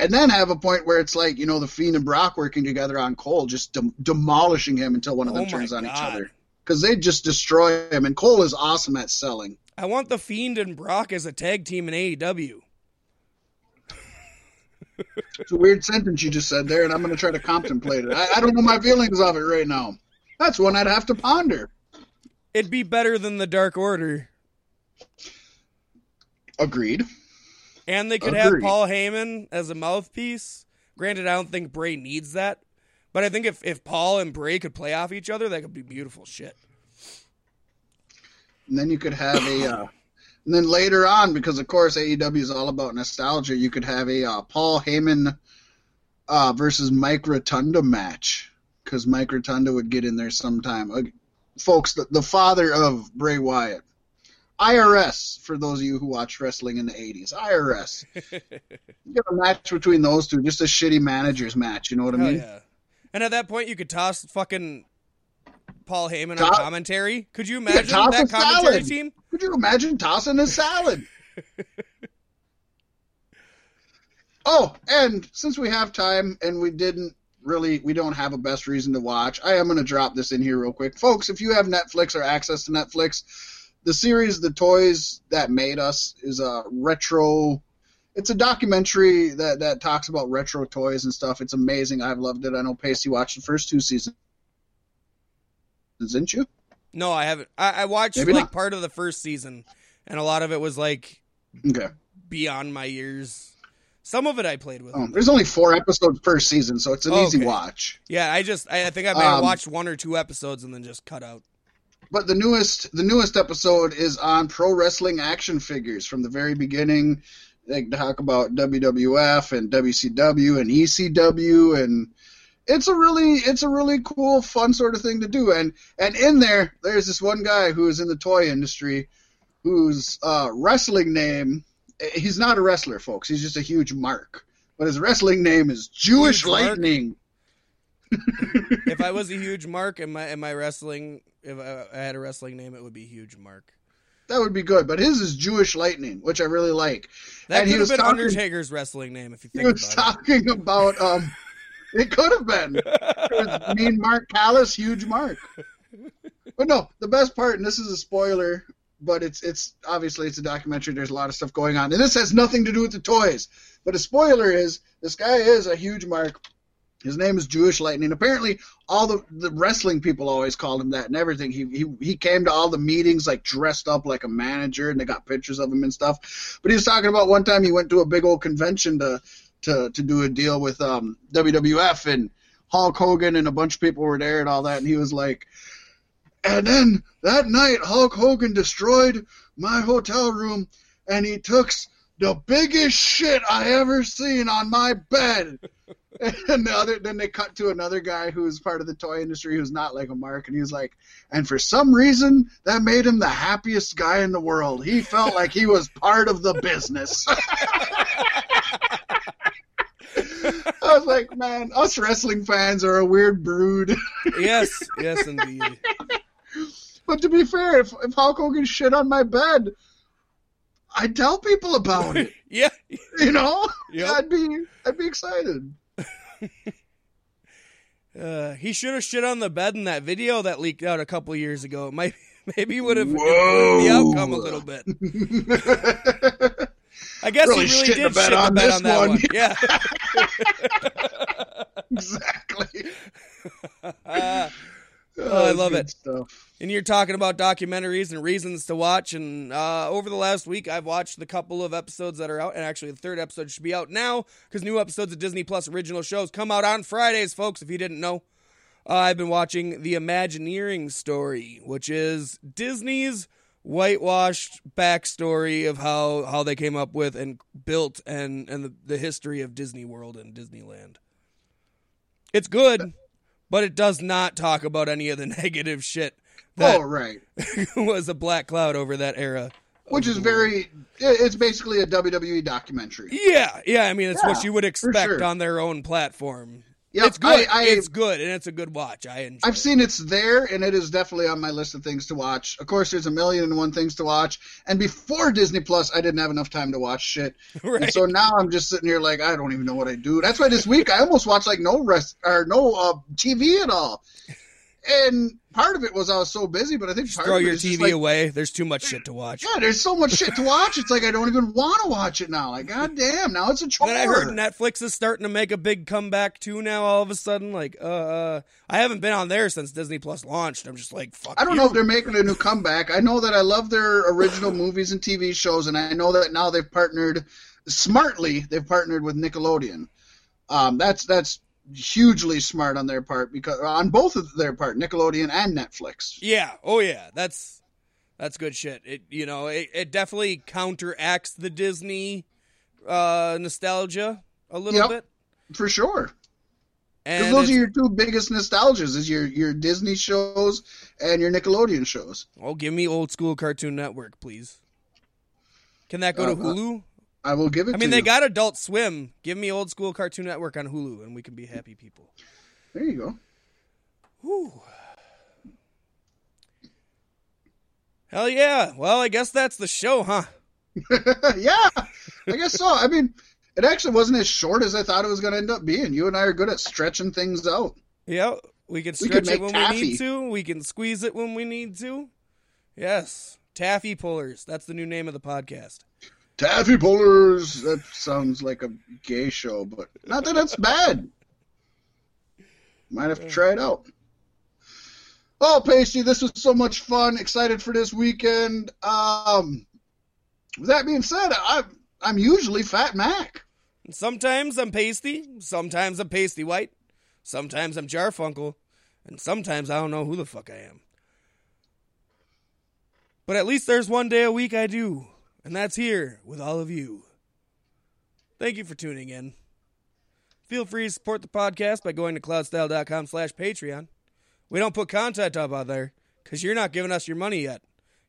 and then have a point where it's like you know the Fiend and Brock working together on Cole, just dem- demolishing him until one of them Oh turns on each other because they just destroy him. And Cole is awesome at selling. I want the Fiend and Brock as a tag team in AEW. It's a weird sentence you just said there, and I'm going to try to contemplate it. I, I don't know my feelings of it right now. That's one I'd have to ponder. It'd be better than the Dark Order. Agreed. And they could have Paul Heyman as a mouthpiece. Granted, I don't think Bray needs that. But I think if, if Paul and Bray could play off each other, that could be beautiful shit. And then you could have a, uh, and then later on, because of course AEW is all about nostalgia, you could have a uh, Paul Heyman uh, versus Mike Rotunda match, because Mike Rotunda would get in there sometime. Folks, the, the father of Bray Wyatt, IRS for those of you who watched wrestling in the '80s, IRS. you get a match between those two, just a shitty managers match. You know what I mean? yeah. And at that point, you could toss fucking Paul Heyman on commentary. Could you imagine toss that a commentary salad. team? Could you imagine tossing a salad? oh, and since we have time and we didn't really, we don't have a best reason to watch, I am going to drop this in here real quick. Folks, if you have Netflix or access to Netflix, the series The Toys That Made Us is a retro. It's a documentary that, that talks about retro toys and stuff. It's amazing. I've loved it. I know Paystee watched the first two seasons, didn't you? No, I haven't. I, I watched Maybe like not. part of the first season, and a lot of it was like Okay. beyond my years. Some of it I played with. Oh, there's only four episodes per season, so it's an easy Okay. watch. Yeah, I just I, I think I may have Um, watched one or two episodes and then just cut out. But the newest the newest episode is on pro wrestling action figures from the very beginning. They talk about WWF and WCW and ECW and it's a really it's a really cool fun sort of thing to do and and in there there's this one guy who is in the toy industry whose uh, wrestling name he's not a wrestler folks he's just a huge mark but his wrestling name is Jewish? Lightning if I was a huge mark in my in my wrestling, if I, I had a wrestling name, it would be huge mark. that would be good but his is Jewish Lightning which I really like That And he could have was been talking- Undertaker's wrestling name if you he think was about talking about um it could have been it. It mean Mark Calaway huge mark but no the best part and this is a spoiler but it's it's obviously it's a documentary there's a lot of stuff going on and this has nothing to do with the toys but a spoiler is this guy is a huge mark his name is Jewish Lightning. Apparently, all the, the wrestling people always called him that and everything. He, he he came to all the meetings like dressed up like a manager, and they got pictures of him and stuff. But he was talking about one time he went to a big old convention to to to do a deal with um, WWF and Hulk Hogan and a bunch of people were there and all that, and he was like, and then that night Hulk Hogan destroyed my hotel room, and he took the biggest shit I ever seen on my bed. And the other, then they cut to another guy who's part of the toy industry who's not like a mark, and he was like, and for some reason that made him the happiest guy in the world. He felt like he was part of the business. I was like, man, us wrestling fans are a weird brood. yes, yes, indeed. but to be fair, if, if Hulk Hogan shit on my bed, I'd tell people about it. Yeah, You know, Yep. I'd be, I'd be excited. uh, he should have shit on the bed in that video that leaked out a couple years ago. It might maybe would have improved the outcome a little bit. I guess Really he really did the shit the on bed on that one. one. Yeah. exactly. Uh, Oh, I love it. Stuff. and you're talking about documentaries and reasons to watch. And uh, over the last week, I've watched the couple of episodes that are out, and actually the third episode should be out now because new episodes of Disney Plus original shows come out on Fridays, folks. If you didn't know, uh, I've been watching The Imagineering Story, which is Disney's whitewashed backstory of how how they came up with and built and and the, the history of Disney World and Disneyland. It's good, but it does not talk about any of the negative shit that oh, right. was a black cloud over that era. Which is very. It's basically a WWE documentary. Yeah, yeah. I mean, it's what you would expect sure. on their own platform. Yep, it's good. I- I- it's good, and it's a good watch. I enjoy. I've seen it's there, and it is definitely on my list of things to watch. Of course, there's a million and one things to watch. And before Disney Plus, I didn't have enough time to watch shit. right. And so now I'm just sitting here like I don't even know what I do. That's why this week I almost watched like no rest or no uh, TV at all. And part of it was I was so busy, but I think throw your TV like, away. There's too much shit to watch. yeah, there's so much shit to watch. It's like I don't even want to watch it now. Like god damn, now it's a chore. Then I heard Netflix is starting to make a big comeback too now. All of a sudden, like, uh, uh I haven't been on there since Disney Plus launched. I'm just like, fuck. I don't you. know if they're making a new comeback. I know that I love their original movies and TV shows, and I know that now they've partnered smartly. They've partnered with Nickelodeon. Um, that's that's hugely smart on their part because on both of their part, Nickelodeon and Netflix. Yeah. Oh yeah. That's that's good shit. It you know it, it definitely counteracts the Disney uh nostalgia a little Yep. bit. For sure. Because And those are your two biggest nostalgias: is your your Disney shows and your Nickelodeon shows. oh, give me old school Cartoon Network, please. Can that go to Uh, uh, Hulu? I will give it. I mean, they you. got Adult Swim. Give me old school Cartoon Network on Hulu, and we can be happy people. There you go. Whew. Hell yeah. Well, I guess that's the show, huh? yeah, I guess so. I mean, it actually wasn't as short as I thought it was going to end up being. You and I are good at stretching things out. Yeah, we can We stretch could it when taffy. we need to. We can squeeze it when we need to. Yes, taffy pullers. That's the new name of the podcast. Taffy Pullers. That sounds like a gay show, but not that it's bad. Might have to try it out. Oh, Paystee, this was so much fun. Excited for this weekend. Um, with that being said, I'm I'm usually Fat Mack. Sometimes I'm pasty. Sometimes I'm pasty white. Sometimes I'm Jarfunkel, and sometimes I don't know who the fuck I am. But at least there's one day a week I do, and that's here with all of you. Thank you for tuning in. Feel free to support the podcast by going to cloudstyle.com slash Patreon. We don't put content up out there because you're not giving us your money yet.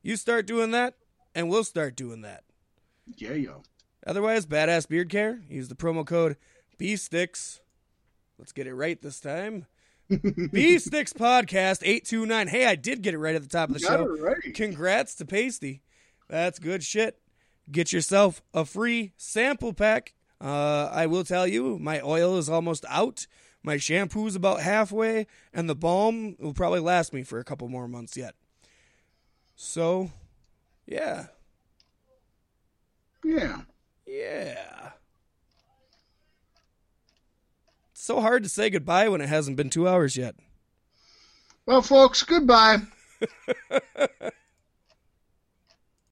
You start doing that, and we'll start doing that. Yeah, yo. Otherwise, Badass Beard Care. Use the promo code BSTICKS. Let's get it right this time. BSTICKS Podcast 829. Hey, I did get it right at the top of the show. right. Congrats to Paystee. That's good shit. Get yourself a free sample pack. Uh, I will tell you, my oil is almost out. My shampoo's about halfway, and the balm will probably last me for a couple more months yet. So, yeah. Yeah. Yeah. It's so hard to say goodbye when it hasn't been two hours yet. Well, folks, goodbye.